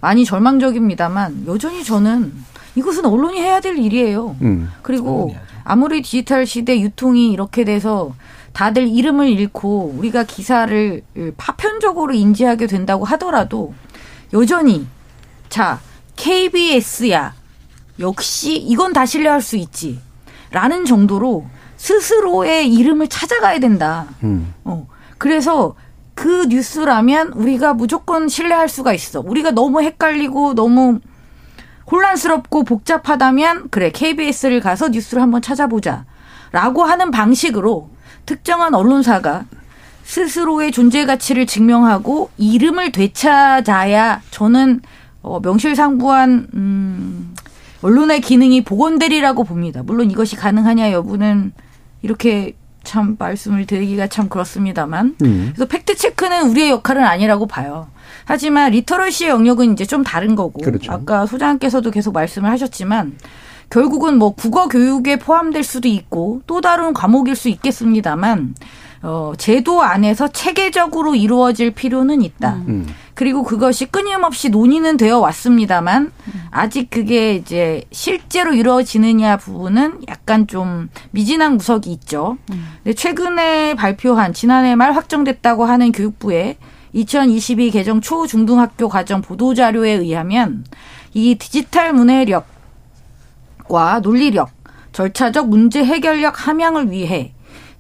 많이 절망적입니다만 여전히 저는 이것은 언론이 해야 될 일이에요. 음, 그리고 아무리 디지털 시대 유통이 이렇게 돼서 다들 이름을 잃고 우리가 기사를 파편적으로 인지하게 된다고 하더라도 여전히 자 KBS야 역시 이건 다 신뢰할 수 있지 라는 정도로 스스로의 이름을 찾아가야 된다. 음. 어. 그래서 그 뉴스라면 우리가 무조건 신뢰할 수가 있어. 우리가 너무 헷갈리고 너무 혼란스럽고 복잡하다면 그래 KBS를 가서 뉴스를 한번 찾아보자. 라고 하는 방식으로 특정한 언론사가 스스로의 존재 가치를 증명하고 이름을 되찾아야 저는 어, 명실상부한 음, 언론의 기능이 복원되리라고 봅니다. 물론 이것이 가능하냐 여부는 이렇게 참 말씀을 드리기가 참 그렇습니다만. 음. 그래서 fact check는 우리의 역할은 아니라고 봐요. 하지만 literacy의 영역은 이제 좀 다른 거고. 그렇죠. 아까 소장께서도 계속 말씀을 하셨지만 결국은 뭐 국어 교육에 포함될 수도 있고 또 다른 과목일 수 있겠습니다만 어, 제도 안에서 체계적으로 이루어질 필요는 있다. 음. 음. 그리고 그것이 끊임없이 논의는 되어 왔습니다만 아직 그게 이제 실제로 이루어지느냐 부분은 약간 좀 미진한 구석이 있죠. 음. 근데 최근에 발표한 지난해 말 확정됐다고 하는 교육부의 2022 개정 초 중등학교 과정 보도 자료에 의하면 이 디지털 문해력과 논리력, 절차적 문제 해결력 함양을 위해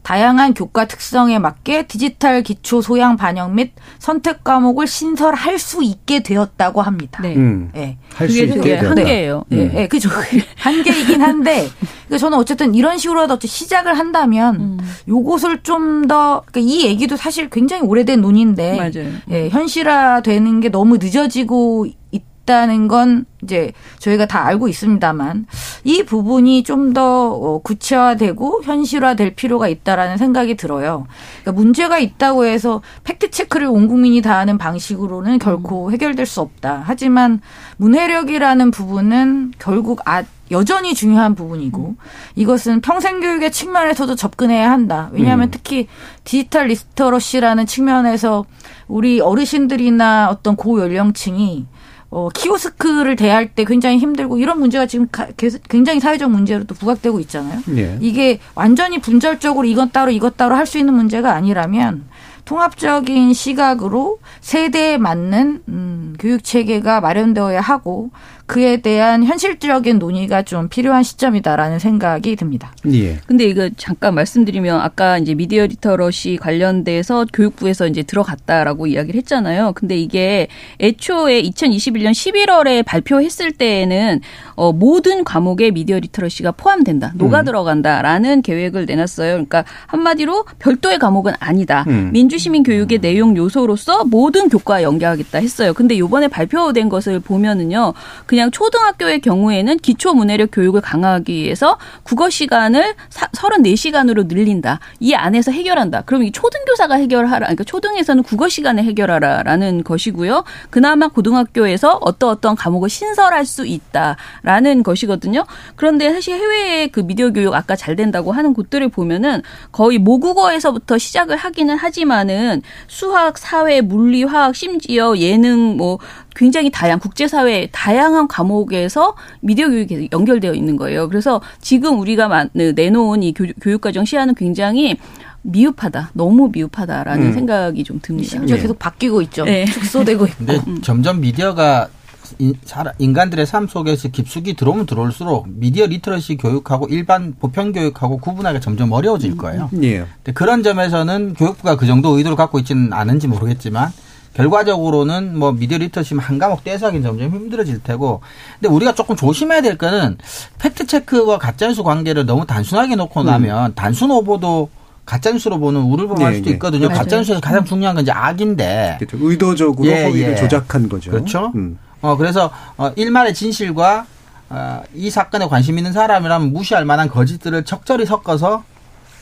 다양한 교과 특성에 맞게 디지털 기초 소양 반영 및 선택 과목을 신설할 수 있게 되었다고 합니다. 네. 음, 네. 할수 있게 한계예요. 네, 음. 네, 그죠. [laughs] 한계이긴 한데 그러니까 저는 어쨌든 이런 식으로라도 시작을 한다면 음. 요것을 좀더 그러니까 이 얘기도 사실 굉장히 오래된 논의인데 맞아요. 예, 현실화되는 게 너무 늦어지고 있. 있다는 건 이제 저희가 다 알고 있습니다만 이 부분이 좀더 어, 구체화되고 현실화될 필요가 있다라는 생각이 들어요. 그러니까 문제가 있다고 해서 fact check를 온 국민이 다 하는 방식으로는 결코 음. 해결될 수 없다. 하지만 문해력이라는 부분은 결국 아 여전히 중요한 부분이고 이것은 평생 교육의 측면에서도 접근해야 한다. 왜냐하면 음. 특히 디지털 literacy라는 측면에서 우리 어르신들이나 어떤 고연령층이 어, 키오스크를 대할 때 굉장히 힘들고 이런 문제가 지금 가, 굉장히 사회적 문제로 또 부각되고 있잖아요. 예. 이게 완전히 분절적으로 이것 따로 이것 따로 할 수 있는 문제가 아니라면 통합적인 시각으로 세대에 맞는 음, 교육 체계가 마련되어야 하고 그에 대한 현실적인 논의가 좀 필요한 시점이다라는 생각이 듭니다. 예. 근데 이거 잠깐 말씀드리면 아까 이제 미디어 리터러시 관련돼서 교육부에서 이제 들어갔다라고 이야기를 했잖아요. 근데 이게 애초에 2021년 11월에 발표했을 때에는 어 모든 과목에 미디어 리터러시가 포함된다. 녹아 음. 들어간다라는 계획을 내놨어요. 그러니까 한마디로 별도의 과목은 아니다. 음. 민주시민 교육의 내용 요소로서 모든 교과에 연계하겠다 했어요. 근데 요번에 발표된 것을 보면은요. 그냥 초등학교의 경우에는 기초 문해력 교육을 강화하기 위해서 국어 시간을 34시간으로 늘린다. 이 안에서 해결한다. 그럼 이 초등교사가 해결하라. 그러니까 초등에서는 국어 시간에 해결하라라는 것이고요. 그나마 고등학교에서 어떤 어떤 과목을 신설할 수 있다라는 것이거든요. 그런데 사실 해외의 그 미디어 교육 아까 잘 된다고 하는 곳들을 보면은 거의 모국어에서부터 시작을 하기는 하지만은 수학, 사회, 물리, 화학, 심지어 예능 뭐 굉장히 다양 국제사회 다양한 과목에서 미디어 교육이 연결되어 있는 거예요. 그래서 지금 우리가 네, 내놓은 이 교육과정 시안은 굉장히 미흡하다. 너무 미흡하다라는 음. 생각이 좀 듭니다. 심지어 네. 계속 바뀌고 있죠. 네. 축소되고 있고. 근데 음. 점점 미디어가 인간들의 삶 속에서 깊숙이 들어오면 들어올수록 미디어 리터러시 교육하고 일반 보편 교육하고 구분하기가 점점 어려워질 거예요. 예. 그런 점에서는 교육부가 그 정도 의도를 갖고 있지는 않은지 모르겠지만 결과적으로는 뭐 미디어 리터러시 한 과목 떼서 하긴 점점 힘들어질 테고. 근데 우리가 조금 조심해야 될 거는 팩트 체크와 가짜뉴스 관계를 너무 단순하게 놓고 음. 나면 단순 오보도 가짜뉴스로 보는 우를 범할 네, 수도 네. 있거든요. 네. 가짜뉴스에서 가장 중요한 건 이제 악의인데. 그렇죠. 의도적으로 예, 허위를 예. 조작한 거죠. 그렇죠. 음. 어, 그래서 어, 일말의 진실과 어, 이 사건에 관심 있는 사람이라면 무시할 만한 거짓들을 적절히 섞어서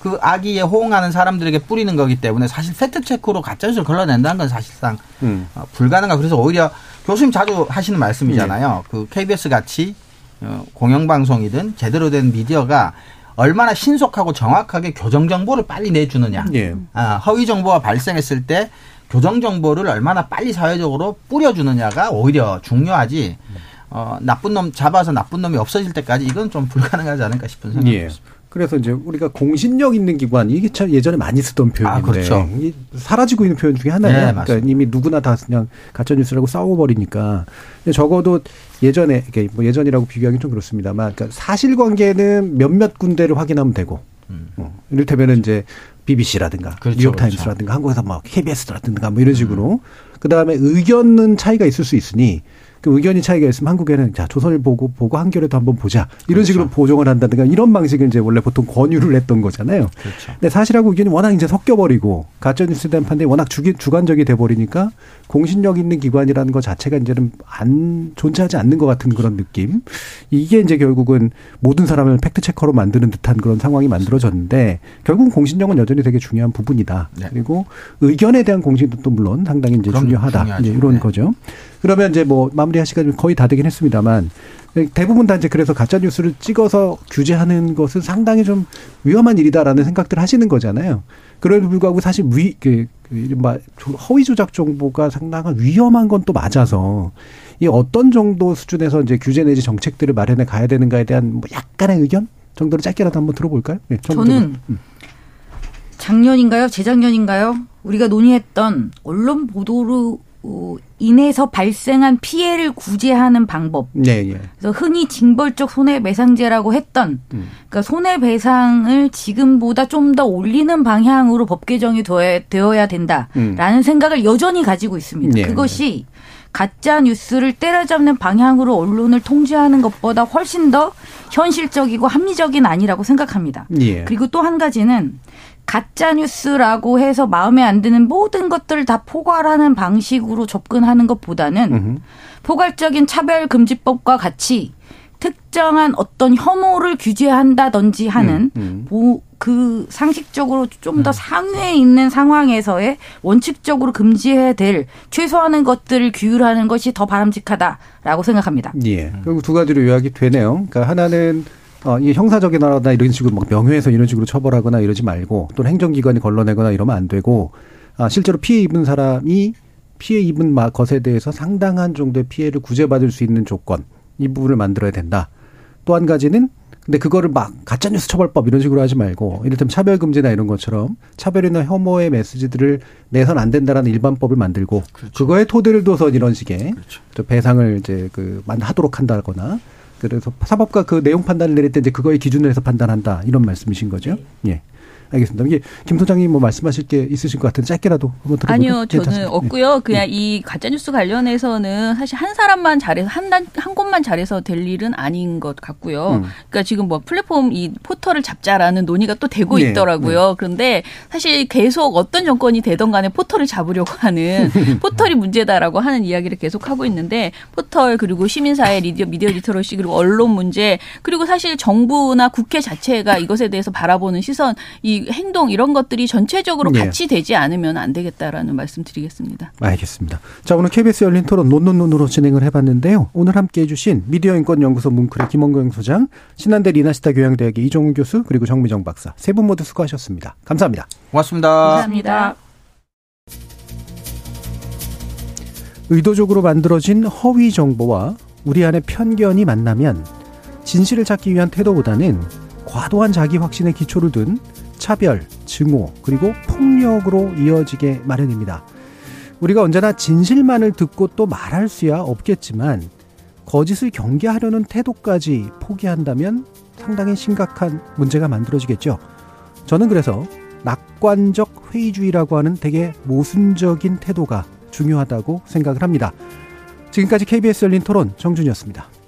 그 악의에 호응하는 사람들에게 뿌리는 거기 때문에 사실 팩트 체크로 가짜뉴스를 걸러낸다는 건 사실상 음. 어, 불가능하고 그래서 오히려 교수님 자주 하시는 말씀이잖아요. 네. 그 KBS 같이 어, 공영방송이든 제대로 된 미디어가 얼마나 신속하고 정확하게 교정 정보를 빨리 내주느냐. 네. 아, 허위 정보가 발생했을 때 교정 정보를 얼마나 빨리 사회적으로 뿌려주느냐가 오히려 중요하지. 어, 나쁜 놈 잡아서 나쁜 놈이 없어질 때까지 이건 좀 불가능하지 않을까 싶은 생각이 예. 듭니다. 그래서 이제 우리가 공신력 있는 기관 이게 참 예전에 많이 쓰던 표현인데 아, 그렇죠. 사라지고 있는 표현 중에 하나예요. 네, 그러니까 이미 누구나 다 그냥 가짜 뉴스라고 싸워 버리니까 적어도 예전에 이게 뭐 예전이라고 비교하기 좀 그렇습니다만 그러니까 사실관계는 몇몇 군데를 확인하면 되고 음. 어, 이를테면은 이제 BBC라든가 그렇죠, 뉴욕타임스라든가 그렇죠. 한국에서 뭐 KBS라든가 뭐 이런 식으로 음. 그 다음에 의견은 차이가 있을 수 있으니 그 의견이 차이가 있으면 한국에는 자 조선을 보고 보고 한겨레도 한번 보자 이런 그렇죠. 식으로 보정을 한다든가 이런 방식을 이제 원래 보통 권유를 했던 거잖아요. 그렇죠. 근데 사실하고 의견이 워낙 이제 섞여버리고 가짜 뉴스 된 판단이 워낙 주기, 주관적이 돼버리니까 공신력 있는 기관이라는 것 자체가 이제는 안 존재하지 않는 것 같은 그런 느낌. 이게 이제 결국은 모든 사람을 팩트 체커로 만드는 듯한 그런 상황이 만들어졌는데 결국은 공신력은 여전히 되게 중요한 부분이다. 네. 그리고 의견에 대한 공신도 물론 상당히 이제 중요하다. 이제 이런 네. 거죠. 그러면 이제 뭐 마무리할 시간이 거의 다 되긴 했습니다만 대부분 다 이제 그래서 가짜 뉴스를 찍어서 규제하는 것은 상당히 좀 위험한 일이다라는 생각들 하시는 거잖아요. 그럼에도 불구하고 사실 위, 그, 그, 허위 조작 정보가 상당한 위험한 건 또 맞아서 이 어떤 정도 수준에서 이제 규제 내지 정책들을 마련해 가야 되는가에 대한 뭐 약간의 의견 정도로 짧게라도 한번 들어볼까요? 네, 저는 음. 작년인가요? 재작년인가요? 우리가 논의했던 언론 보도로 인해서 발생한 피해를 구제하는 방법. 네, 예. 그래서 흔히 징벌적 손해배상제라고 했던 음. 그러니까 손해배상을 지금보다 좀 더 올리는 방향으로 법 개정이 되어야 된다라는 음. 생각을 여전히 가지고 있습니다. 네, 그것이 네. 가짜 뉴스를 때려잡는 방향으로 언론을 통제하는 것보다 훨씬 더 현실적이고 합리적인 아니라고 생각합니다. 예. 그리고 또 한 가지는 가짜 뉴스라고 해서 마음에 안 드는 모든 것들을 다 포괄하는 방식으로 접근하는 것보다는 으흠. 포괄적인 차별 금지법과 같이 특정한 어떤 혐오를 규제한다든지 하는 음, 음. 그 상식적으로 좀더 음. 상위에 있는 상황에서의 원칙적으로 금지해야 될 최소한의 것들을 규율하는 것이 더 바람직하다라고 생각합니다. 예. 결국 두 가지로 요약이 되네요. 그러니까 하나는 어, 이 형사적이나 이런 식으로 막 명예훼손 이런 식으로 처벌하거나 이러지 말고 또는 행정기관이 걸러내거나 이러면 안 되고 아, 실제로 피해 입은 사람이 피해 입은 것에 대해서 상당한 정도의 피해를 구제받을 수 있는 조건 이 부분을 만들어야 된다. 또 한 가지는 근데 그거를 막 가짜뉴스 처벌법 이런 식으로 하지 말고 이를테면 차별금지나 이런 것처럼 차별이나 혐오의 메시지들을 내선 안 된다라는 일반법을 만들고 그렇죠. 그거에 토대를 둬서 이런 식의 그렇죠. 배상을 이제 그 하도록 한다거나 그래서 사법과 그 내용 판단을 내릴 때 이제 그거의 기준으로 해서 판단한다 이런 말씀이신 거죠? 예. 알겠습니다. 이게 김 소장님 뭐 말씀하실 게 있으실 것 같은데 짧게라도 한번 들어볼까요? 아니요, 저는 괜찮습니다. 없고요. 그냥 네. 이 가짜 뉴스 관련해서는 사실 한 사람만 잘해서 한한 한 곳만 잘해서 될 일은 아닌 것 같고요. 음. 그러니까 지금 뭐 플랫폼 이 포털을 잡자라는 논의가 또 되고 네. 있더라고요. 네. 그런데 사실 계속 어떤 정권이 되던 간에 포털을 잡으려고 하는 [laughs] 포털이 문제다라고 하는 이야기를 계속 하고 있는데 포털 그리고 시민사회 미디어 미디어 리터러시 그리고 언론 문제 그리고 사실 정부나 국회 자체가 이것에 대해서 바라보는 시선 이 행동 이런 것들이 전체적으로 네. 같이 되지 않으면 안 되겠다라는 말씀드리겠습니다. 알겠습니다. 자 오늘 KBS 열린 토론 논논논으로 진행을 해봤는데요. 오늘 함께해 주신 미디어 인권연구소 문크의 김원경 소장, 신한대 리나시타 교양대학의 이종훈 교수 그리고 정미정 박사 세 분 모두 수고하셨습니다. 감사합니다. 고맙습니다. 감사합니다. 의도적으로 만들어진 허위 정보와 우리 안의 편견이 만나면 진실을 찾기 위한 태도보다는 과도한 자기 확신에 기초를 둔 차별, 증오, 그리고 폭력으로 이어지게 마련입니다. 우리가 언제나 진실만을 듣고 또 말할 수야 없겠지만 거짓을 경계하려는 태도까지 포기한다면 상당히 심각한 문제가 만들어지겠죠. 저는 그래서 낙관적 회의주의라고 하는 되게 모순적인 태도가 중요하다고 생각을 합니다. 지금까지 KBS 열린 토론 정준이었습니다.